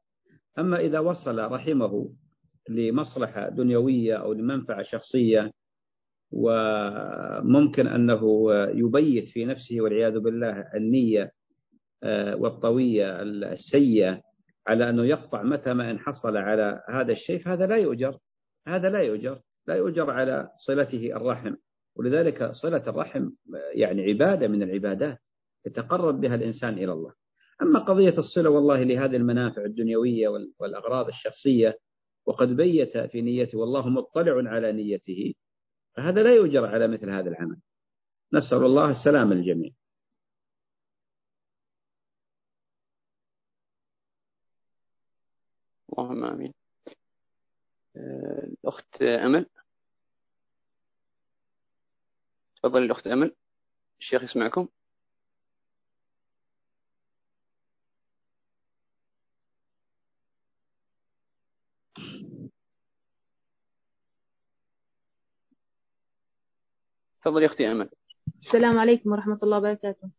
أما إذا وصل رحمه لمصلحة دنيوية أو لمنفعة شخصية وممكن أنه يبيت في نفسه والعياذ بالله النية آه، والطوية السيئة على أنه يقطع متى ما إن حصل على هذا الشيء فهذا لا يؤجر هذا لا يؤجر لا يؤجر على صلته الرحم. ولذلك صلة الرحم يعني عبادة من العبادات يتقرب بها الإنسان إلى الله. أما قضية الصلة والله لهذه المنافع الدنيوية والأغراض الشخصية وقد بيت في نيته والله مطلع على نيته فهذا لا يؤجر على مثل هذا العمل. نسأل الله السلام الجميع اللهم آمين. الأخت أمل. تفضل الأخت أمل. الشيخ يسمعكم. تفضل يا أختي أمل السلام عليكم ورحمة الله وبركاته.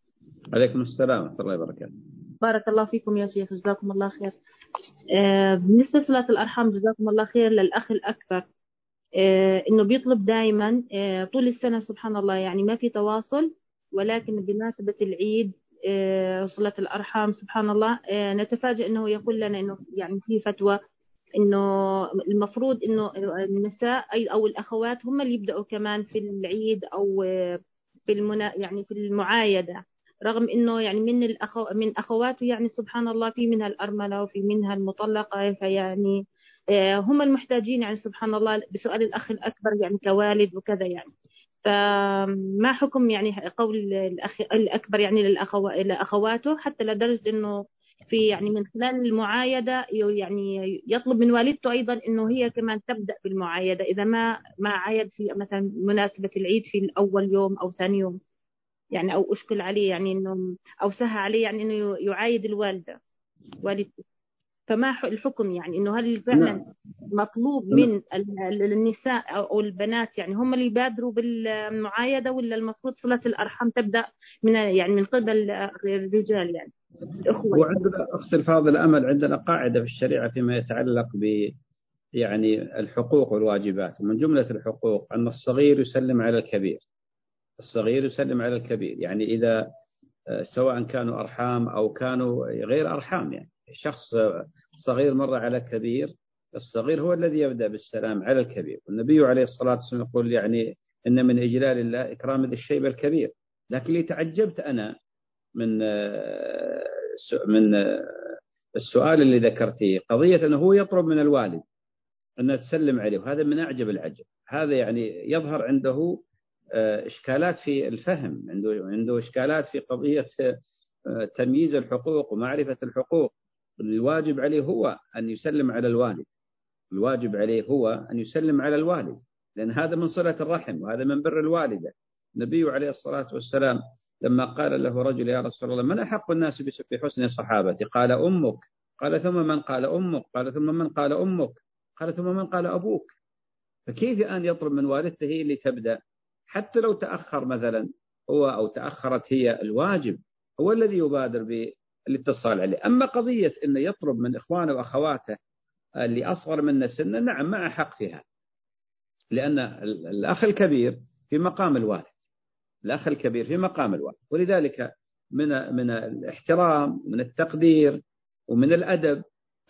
عليكم السلام ورحمة الله وبركاته. بارك الله فيكم يا شيخ جزاكم الله خير. آه، بالنسبة لصلاة الأرحام جزاكم الله خير للأخ الأكبر. آه، إنه بيطلب دائما آه، طول السنة سبحان الله يعني ما في تواصل ولكن بمناسبة العيد صلاة الأرحام سبحان الله نتفاجئ أنه يقول لنا أنه يعني في فتوى. إنه المفروض إنه النساء اي أو الأخوات هم اللي يبدأوا كمان في العيد أو في المنا يعني في المعايدة. رغم إنه يعني من الأخو من أخواته يعني سبحان الله في منها الأرملة وفي منها المطلقة فيعني آه، هم المحتاجين يعني سبحان الله بسؤال الأخ الأكبر يعني كوالد وكذا يعني. فما حكم يعني قول الاخ الأكبر يعني للأخو... لأخواته حتى لدرجة إنه في يعني من خلال المعايدة يعني يطلب من والدته أيضا أنه هي كمان تبدأ بالمعايدة إذا ما ما عايد في مثلا مناسبة العيد في أول يوم أو ثاني يوم يعني أو أشكل عليه يعني أنه أو سهى عليه يعني أنه يعايد الوالدة والدته. فما الحكم يعني أنه هل فعلا نعم. مطلوب من النساء أو البنات يعني هم اللي يبادروا بالمعايدة ولا المفروض صلة الأرحام تبدأ من يعني من قبل الرجال يعني؟ الأخوة وعندنا أخت الفاضلة أمل عندنا قاعدة في الشريعة فيما يتعلق ب يعني الحقوق والواجبات. ومن جملة الحقوق أن الصغير يسلم على الكبير. الصغير يسلم على الكبير. يعني إذا سواء كانوا أرحام أو كانوا غير أرحام يعني شخص صغير مر على كبير الصغير هو الذي يبدأ بالسلام على الكبير. والنبي عليه الصلاة والسلام يقول يعني إن من إجلال الله إكرام ذي الشيب الكبير. لكن اللي تعجبت أنا من من السؤال اللي ذكرتيه. قضية أنه هو يطلب من الوالد أن تسلم عليه وهذا من أعجب العجب هذا يعني يظهر عنده إشكالات في الفهم عنده عنده إشكالات في قضية تمييز الحقوق ومعرفة الحقوق. الواجب عليه هو أن يسلم على الوالد. الواجب عليه هو أن يسلم على الوالد لأن هذا من صلة الرحم وهذا من بر الوالدة. النبي عليه الصلاة والسلام لما قال له رجل يا رسول الله من أحق الناس بحسن صحابتي قال أمك. قال ثم من قال أمك؟ قال ثم من قال أمك؟ قال ثم من قال أبوك. فكيف أن يطلب من والدته هي اللي تبدأ حتى لو تأخر مثلا هو أو تأخرت هي الواجب هو الذي يبادر بالاتصال عليه. أما قضية أنه يطلب من إخوانه وأخواته اللي أصغر منه سنا نعم مع حق فيها. لأن الأخ الكبير في مقام الوالد. الأخ الكبير في مقام الوالد ولذلك من من الاحترام من التقدير ومن الأدب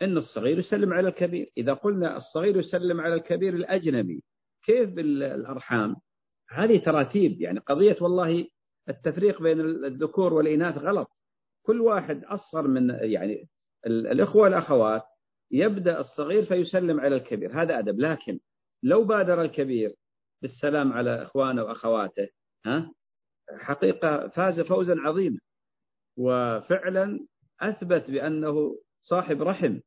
أن الصغير يسلم على الكبير. إذا قلنا الصغير يسلم على الكبير الأجنبي كيف بالأرحام؟ هذه تراتيب. يعني قضية والله التفريق بين الذكور والإناث غلط. كل واحد أصغر من يعني الإخوة والأخوات يبدأ الصغير فيسلم على الكبير. هذا أدب. لكن لو بادر الكبير بالسلام على إخوانه وأخواته ها؟ حقيقة فاز فوزا عظيما. وفعلا أثبت بأنه صاحب رحم.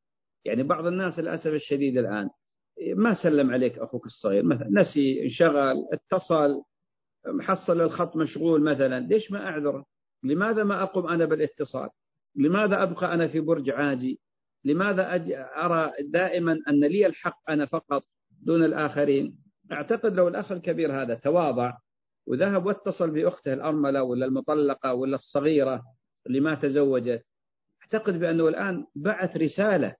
يعني بعض الناس للأسف الشديد الآن ما سلم عليك أخوك الصغير مثلا نسي انشغل اتصل محصل الخط مشغول مثلا. ليش ما أعذره؟ لماذا ما أقوم أنا بالاتصال؟ لماذا أبقى أنا في برج عاجي لماذا أرى دائما أن لي الحق أنا فقط دون الآخرين؟ أعتقد لو الأخ الكبير هذا تواضع وذهب واتصل بأخته الأرملة ولا المطلقة ولا الصغيرة اللي ما تزوجت. أعتقد بأنه الآن بعث رسالة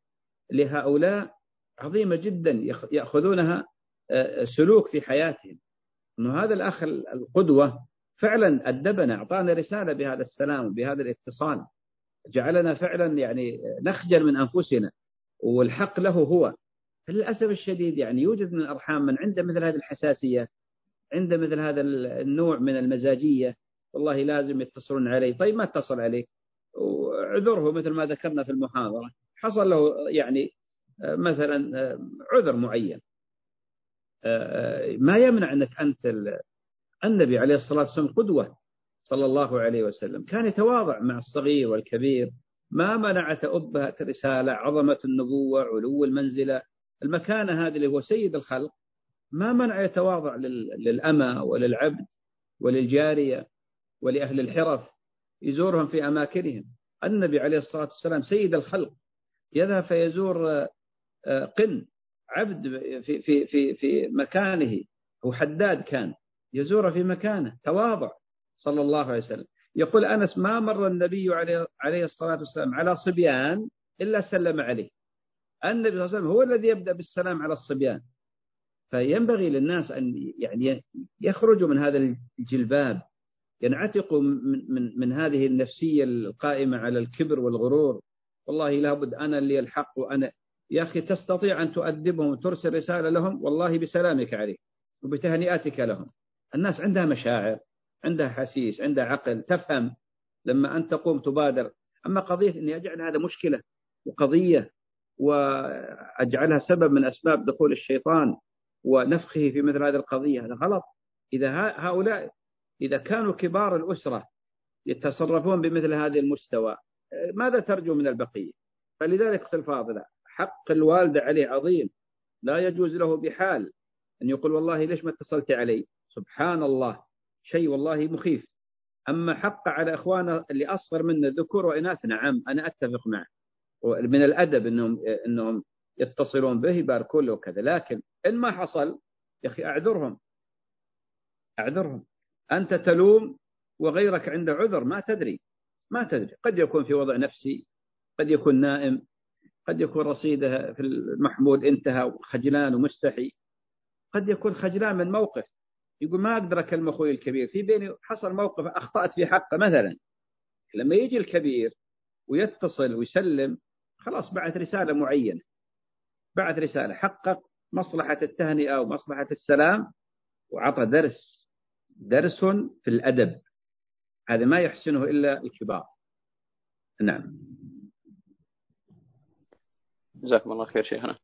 لهؤلاء عظيمة جدا يأخذونها سلوك في حياتهم. أنه هذا الأخ القدوة فعلا أدبنا أعطانا رسالة بهذا السلام وبهذا الاتصال. جعلنا فعلا يعني نخجل من أنفسنا والحق له هو. للأسف الشديد يعني يوجد من الأرحام من عنده مثل هذه الحساسية عنده مثل هذا النوع من المزاجية والله لازم يتصلون علي طيب ما اتصل عليك؟ وعذره مثل ما ذكرنا في المحاضرة. حصل له يعني مثلا عذر معين. ما يمنع أنك أنت النبي عليه الصلاة والسلام قدوة صلى الله عليه وسلم. كان يتواضع مع الصغير والكبير. ما منعت أبهة رسالة عظمة النبوة علو المنزلة. المكانة هذه اللي هو سيد الخلق. ما منع يتواضع للأمة وللعبد وللجارية ولأهل الحرف يزورهم في أماكنهم. النبي عليه الصلاة والسلام سيد الخلق يذهب فيزور قن عبد في في في في مكانه. هو حداد كان يزور في مكانه تواضع صلى الله عليه وسلم. يقول أنس ما مر النبي عليه, الصلاة والسلام على صبيان إلا سلم عليه. النبي صلى الله عليه وسلم هو الذي يبدأ بالسلام على الصبيان. فينبغي للناس أن يعني يخرجوا من هذا الجلباب ينعتقوا من, من, من هذه النفسية القائمة على الكبر والغرور. والله لابد أنا اللي الحق وأنا يا أخي تستطيع أن تؤدبهم وترسل رسالة لهم؟ والله بسلامك عليه وبتهنئتك لهم. الناس عندها مشاعر عندها حسيس عندها عقل تفهم. لما أنت تقوم تبادر. أما قضية أني أجعل هذا مشكلة وقضية وأجعلها سبب من أسباب دخول الشيطان ونفخه في مثل هذه القضية. هذا غلط. إذا هؤلاء إذا كانوا كبار الأسرة يتصرفون بمثل هذا المستوى ماذا ترجو من البقية؟ فلذلك أختي الفاضلة حق الوالدة عليه عظيم. لا يجوز له بحال أن يقول والله ليش ما اتصلت علي؟ سبحان الله شيء والله مخيف. أما حق على إخوانه اللي أصغر منه ذكور وإناث نعم أنا أتفق معه. من الأدب أنهم, إنهم يتصلون به يباركون له وكذا. لكن إن ما حصل يا أخي أعذرهم. أعذرهم. أنت تلوم وغيرك عنده عذر ما تدري. ما تدري. قد يكون في وضع نفسي قد يكون نائم قد يكون رصيده في المحمود انتهى وخجلان ومستحي. قد يكون خجلان من موقف. يقول ما أقدر أكلم أخوي الكبير. في بيني حصل موقف أخطأت في حقه مثلا. لما يجي الكبير ويتصل ويسلم خلاص بعث رسالة معينة. بعث رسالة. حقق مصلحة التهنئة ومصلحة السلام وعطى درس درس في الأدب. هذا ما يحسنه إلا الكبار. نعم. جزاكم الله خير شيخنا.